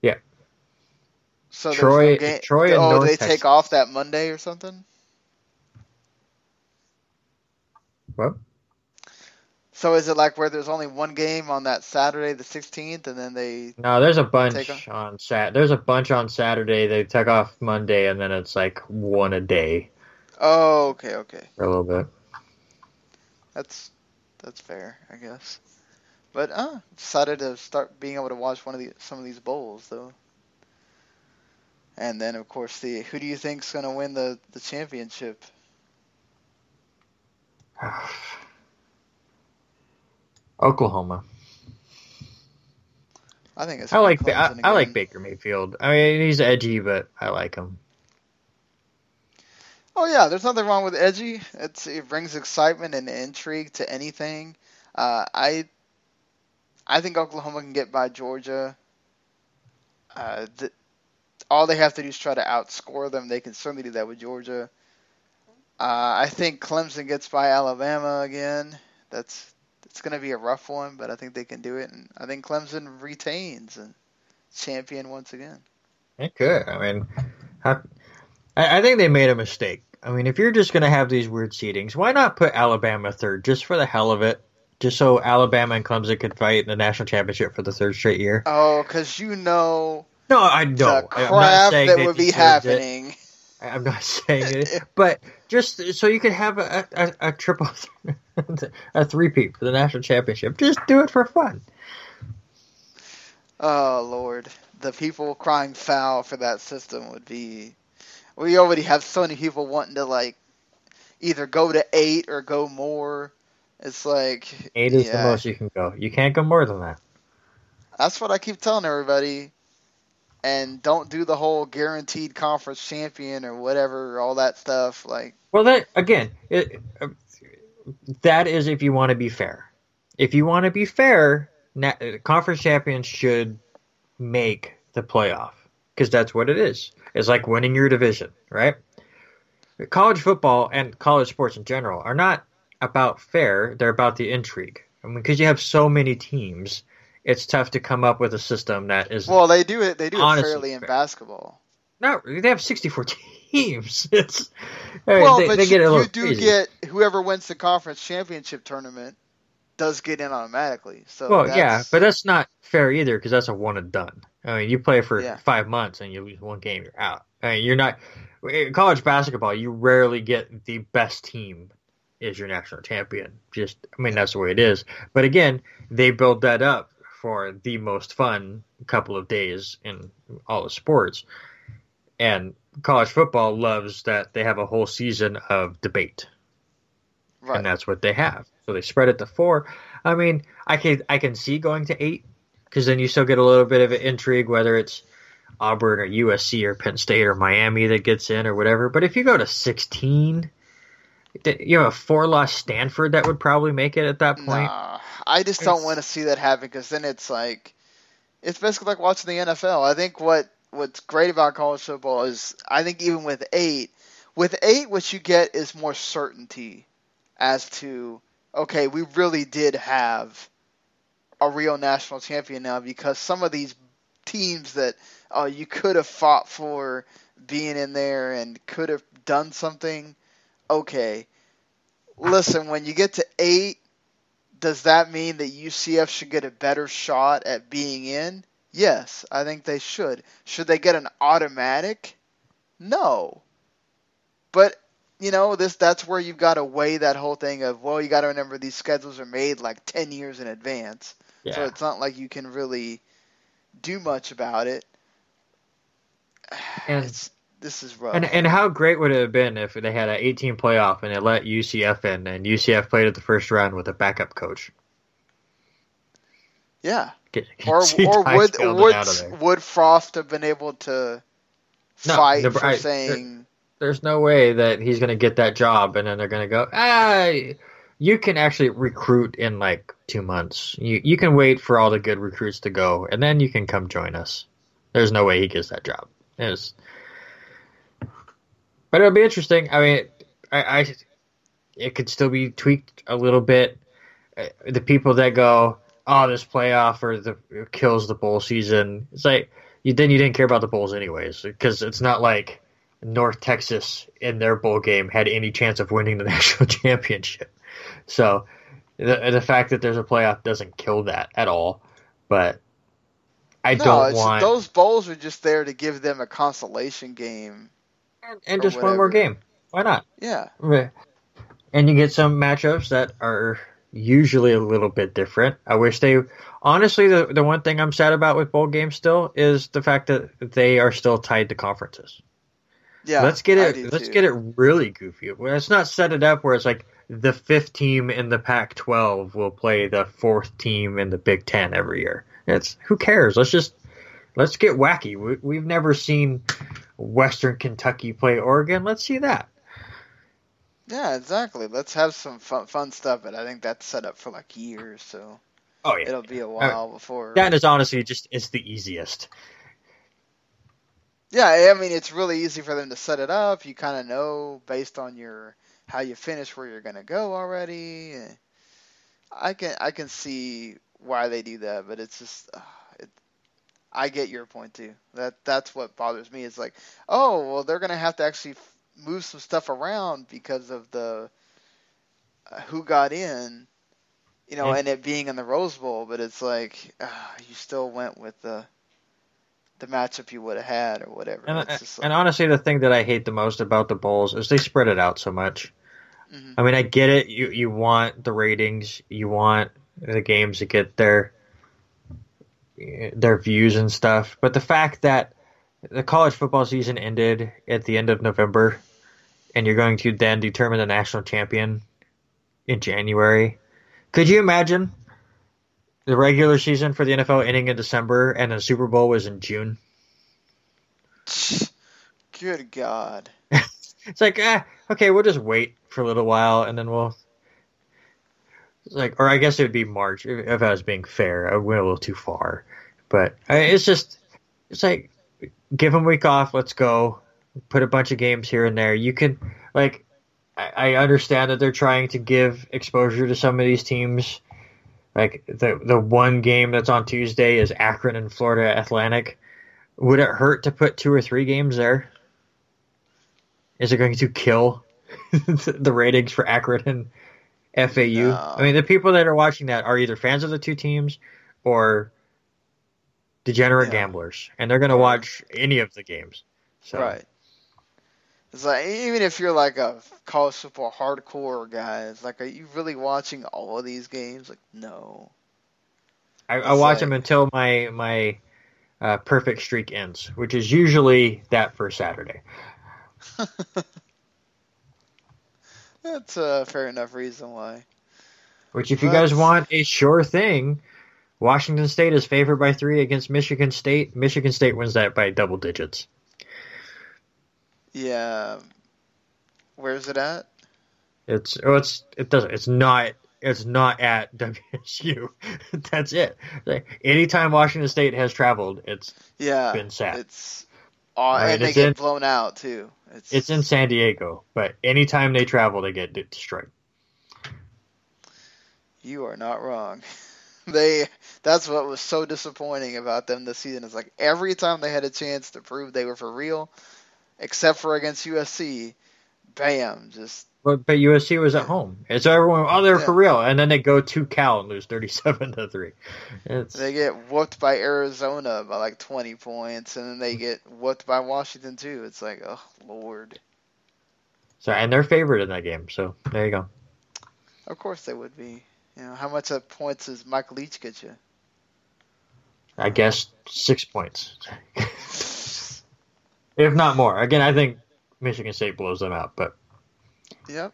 yeah. So Troy- no game. Troy and oh, North they Texas. take off that Monday or something. What? So is it like where there's only one game on that Saturday, the 16th, and then they? No, there's a bunch on Sat. There's a bunch on Saturday. They take off Monday, and then it's like one a day Oh, okay, okay. for a little bit. That's that's fair, I guess. But uh, decided to start being able to watch one of the some of these bowls though. And then of course the who do you think's gonna win the the championship? Oklahoma. I think it's. I like I, I like. Baker Mayfield. I mean, he's edgy, but I like him. Oh yeah, there's nothing wrong with edgy. It's it brings excitement and intrigue to anything. Uh, I I think Oklahoma can get by Georgia. Uh, th- all they have to do is try to outscore them. They can certainly do that with Georgia. Uh, I think Clemson gets by Alabama again. That's it's going to be a rough one, but I think they can do it. And I think Clemson retains and champion once again. It could. I mean, I, I think they made a mistake. I mean, if you're just going to have these weird seedings, why not put Alabama third just for the hell of it? Just so Alabama and Clemson could fight in the national championship for the third straight year. Oh, because you know No, I the don't. I'm not crap saying that would be deserved it. happening. I'm not saying it, but just so you could have a, a, a triple, a three-peat for the national championship. Just do it for fun. Oh Lord, the people crying foul for that system would be. We already have so many people wanting to like either go to eight or go more. It's like Eight is yeah, the most you can go. You can't go more than that. That's what I keep telling everybody. And don't do the whole guaranteed conference champion or whatever, all that stuff. Like, Well, that again, it, uh, that is if you want to be fair. If you want to be fair, na- conference champions should make the playoff because that's what it is. It's like winning your division, right? College football and college sports in general are not about fair; they're about the intrigue. I mean, because you have so many teams, it's tough to come up with a system that is well, they do it. They do it fairly in fair. basketball. not. They have sixty-four teams. It's well, they, but they get a you, little you do crazy. get whoever wins the conference championship tournament does get in automatically. So well, yeah, but that's not fair either because that's a one and done. I mean, you play for Yeah. five months and you lose one game, you're out. I mean, you're not in college basketball. You rarely get the best team is your national champion. Just, I mean, that's the way it is. But again, they build that up for the most fun couple of days in all the sports, and college football loves that they have a whole season of debate right. and that's what they have. So they spread it to four. I mean, I can I can see going to eight because then you still get a little bit of an intrigue whether it's Auburn or USC or Penn State or Miami that gets in or whatever. But if you go to sixteen, you have a four loss Stanford that would probably make it at that point. Nah, I just don't want to see that happen because then it's like it's basically like watching the NFL. I think what what's great about college football is I think even with eight, with eight, what you get is more certainty as to okay, we really did have a real national champion now because some of these teams that uh, you could have fought for being in there and could have done something. Okay, ah. listen, when you get to eight does that mean that UCF should get a better shot at being in? Yes, I think they should. Should they get an automatic? No. But you know, this that's where you've got to weigh that whole thing of well, you got to remember these schedules are made like 10 years in advance. So it's not like you can really do much about it. And- it's this is rough. And and how great would it have been if they had an 18 playoff and they let UCF in and UCF played at the first round with a backup coach? yeah. Get, Or or would would there. would Frost have been able to No, fight the- for I- saying there's no way that he's going to get that job and then they're going to go ah you can actually recruit in like two months you you can wait for all the good recruits to go and then you can come join us there's no way he gets that job It's- but it'll be interesting i mean I, I it could still be tweaked a little bit Uh, the people that go oh this playoff or the kills the bowl season it's like you then you didn't care about the bowls anyways because it's not like North Texas in their bowl game had any chance of winning the national championship. So the the fact that there's a playoff doesn't kill that at all. But I no, don't it's, want those bowls are just there to give them a consolation game. And, and just one more game. Why not? Yeah, And you get some matchups that are usually a little bit different. I wish they honestly the the one thing I'm sad about with bowl games still is the fact that they are still tied to conferences. yeah. let's get it let's too. get it really goofy. Let's not set it up where it's like the fifth team in the Pac-12 will play the fourth team in the Big Ten every year. It's who cares? Let's just let's get wacky. We, we've never seen Western Kentucky play Oregon. Let's see that. Yeah, exactly. Let's have some fun, fun stuff, but I think that's set up for like years, so Oh yeah, it'll be a while before. that is honestly just it's the easiest. Yeah, I mean it's really easy for them to set it up. You kind of know based on your how you finish where you're gonna go already. I can I can see why they do that, but it's just uh. I get your point too. That that's what bothers me. Is like, oh well, they're gonna have to actually move some stuff around because of the uh, who got in, you know, And- and it being in the Rose Bowl. But it's like uh, you still went with the the matchup you would have had or whatever. And, just and honestly, the thing that I hate the most about the bowls is they spread it out so much. Mhm. I mean, I get it. You you want the ratings, you want the games to get their their views and stuff, but the fact that the college football season ended at the end of November, and you're going to then determine the national champion in January, could you imagine the regular season for the NFL ending in December and the Super Bowl was in June? Good God. It's like, eh, okay, we'll just wait for a little while and then we'll. Like, or I guess it would be March if, I was being fair. I went a little too far, but I, it's just, it's like, give them week off. Let's go. Put a bunch of games here and there. You can, like, I, I understand that they're trying to give exposure to some of these teams. Like the the one game that's on Tuesday is Akron and Florida Atlantic. Would it hurt to put two or three games there? Is it going to kill the ratings for Akron and FAU? No. I mean, the people that are watching that are either fans of the two teams or degenerate Yeah. gamblers, and they're going to watch any of the games. So Right. It's like even if you're like a college football hardcore guy, it's like, are you really watching all of these games? Like, no. I, I watch like- them until my my uh, perfect streak ends, which is usually that first Saturday. That's a fair enough reason why. Which, if you guys want a sure thing, Washington State is favored by three against Michigan State. Michigan State wins that by double digits. Yeah. Where's it at? It's oh, it's it doesn't it's not it's not at WSU. That's it. Anytime Washington State has traveled, it's Yeah. Been sad. It's aw- right, and they get in- blown out too. It's it's in San Diego. But anytime they travel, they get destroyed. You are not wrong. They that's what was so disappointing about them this season. Is like every time they had a chance to prove they were for real, except for against USC, bam, just But but USC was at home, and so everyone oh they're Yeah. for real, and then they go to Cal and lose thirty seven to three. They get whooped by Arizona by like 20 points, and then they get whooped by Washington too. It's like, oh lord. so and they're favored in that game. So there you go. Of course they would be. You know how much of points does Mike Leach get you? I guess six points, if not more. Again, I think Michigan State blows them out, but Yep.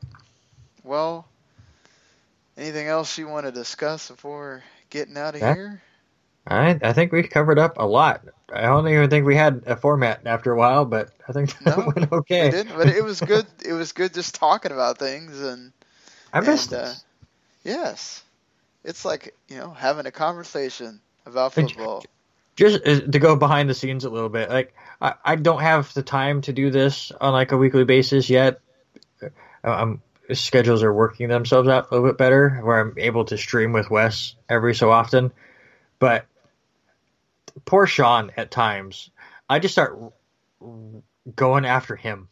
Well, anything else you want to discuss before getting out of Yeah. here? I I think we covered up a lot. I don't even think we had a format after a while, but I think that No, went okay. We didn't, but it was good. It was good just talking about things and I missed and, uh, yes, it's like you know having a conversation about football. just uh, to go behind the scenes a little bit like I, I don't have the time to do this on like a weekly basis yet Um schedules are working themselves out a little bit better where i'm able to stream with wes every so often but poor sean at times i just start going after him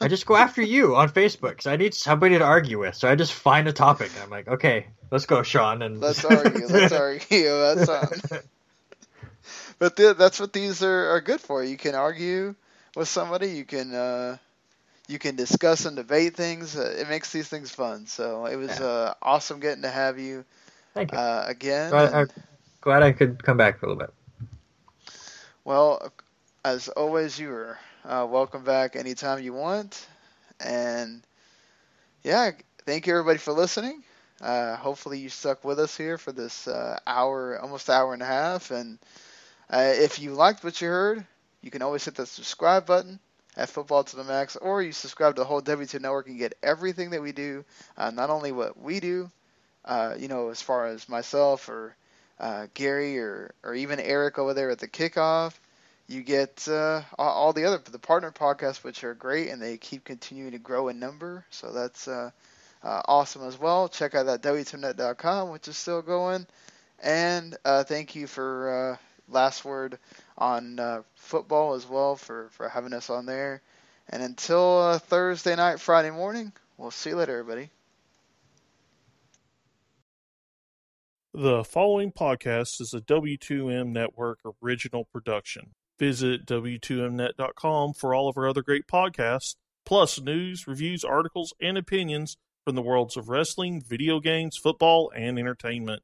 i just go after you on facebook because i need somebody to argue with so i just find a topic and i'm like okay let's go sean and Let's argue. Let's argue. That's on. But th- that's what these are, are good for. You can argue with somebody. You can uh, you can discuss and debate things. Uh, it makes these things fun. So it was Yeah. uh, awesome getting to have you thank you uh, again. I, and- I'm glad i could come back for a little bit Well, as always, you are uh, welcome back anytime you want. And yeah, thank you everybody for listening. Uh, hopefully, you stuck with us here for this uh, hour, almost hour and a half. And uh, if you liked what you heard, you can always hit the subscribe button at Football to the Max, or you subscribe to the whole W2M Network and get everything that we do. Uh, not only what we do, uh, you know, as far as myself or uh, Gary or, or even Eric over there at the kickoff. You get uh, all, the other the partner podcasts, which are great, and they keep continuing to grow in number. So that's uh, uh, awesome as well. Check out that w2mnet.com, which is still going. And thank you for last word on uh, football as well for, for having us on there. And until uh, Thursday night, Friday morning, we'll see you later, everybody. The following podcast is a W2M Network original production. Visit W2Mnet.com for all of our other great podcasts, plus news, reviews, articles, and opinions from the worlds of wrestling, video games, football, and entertainment.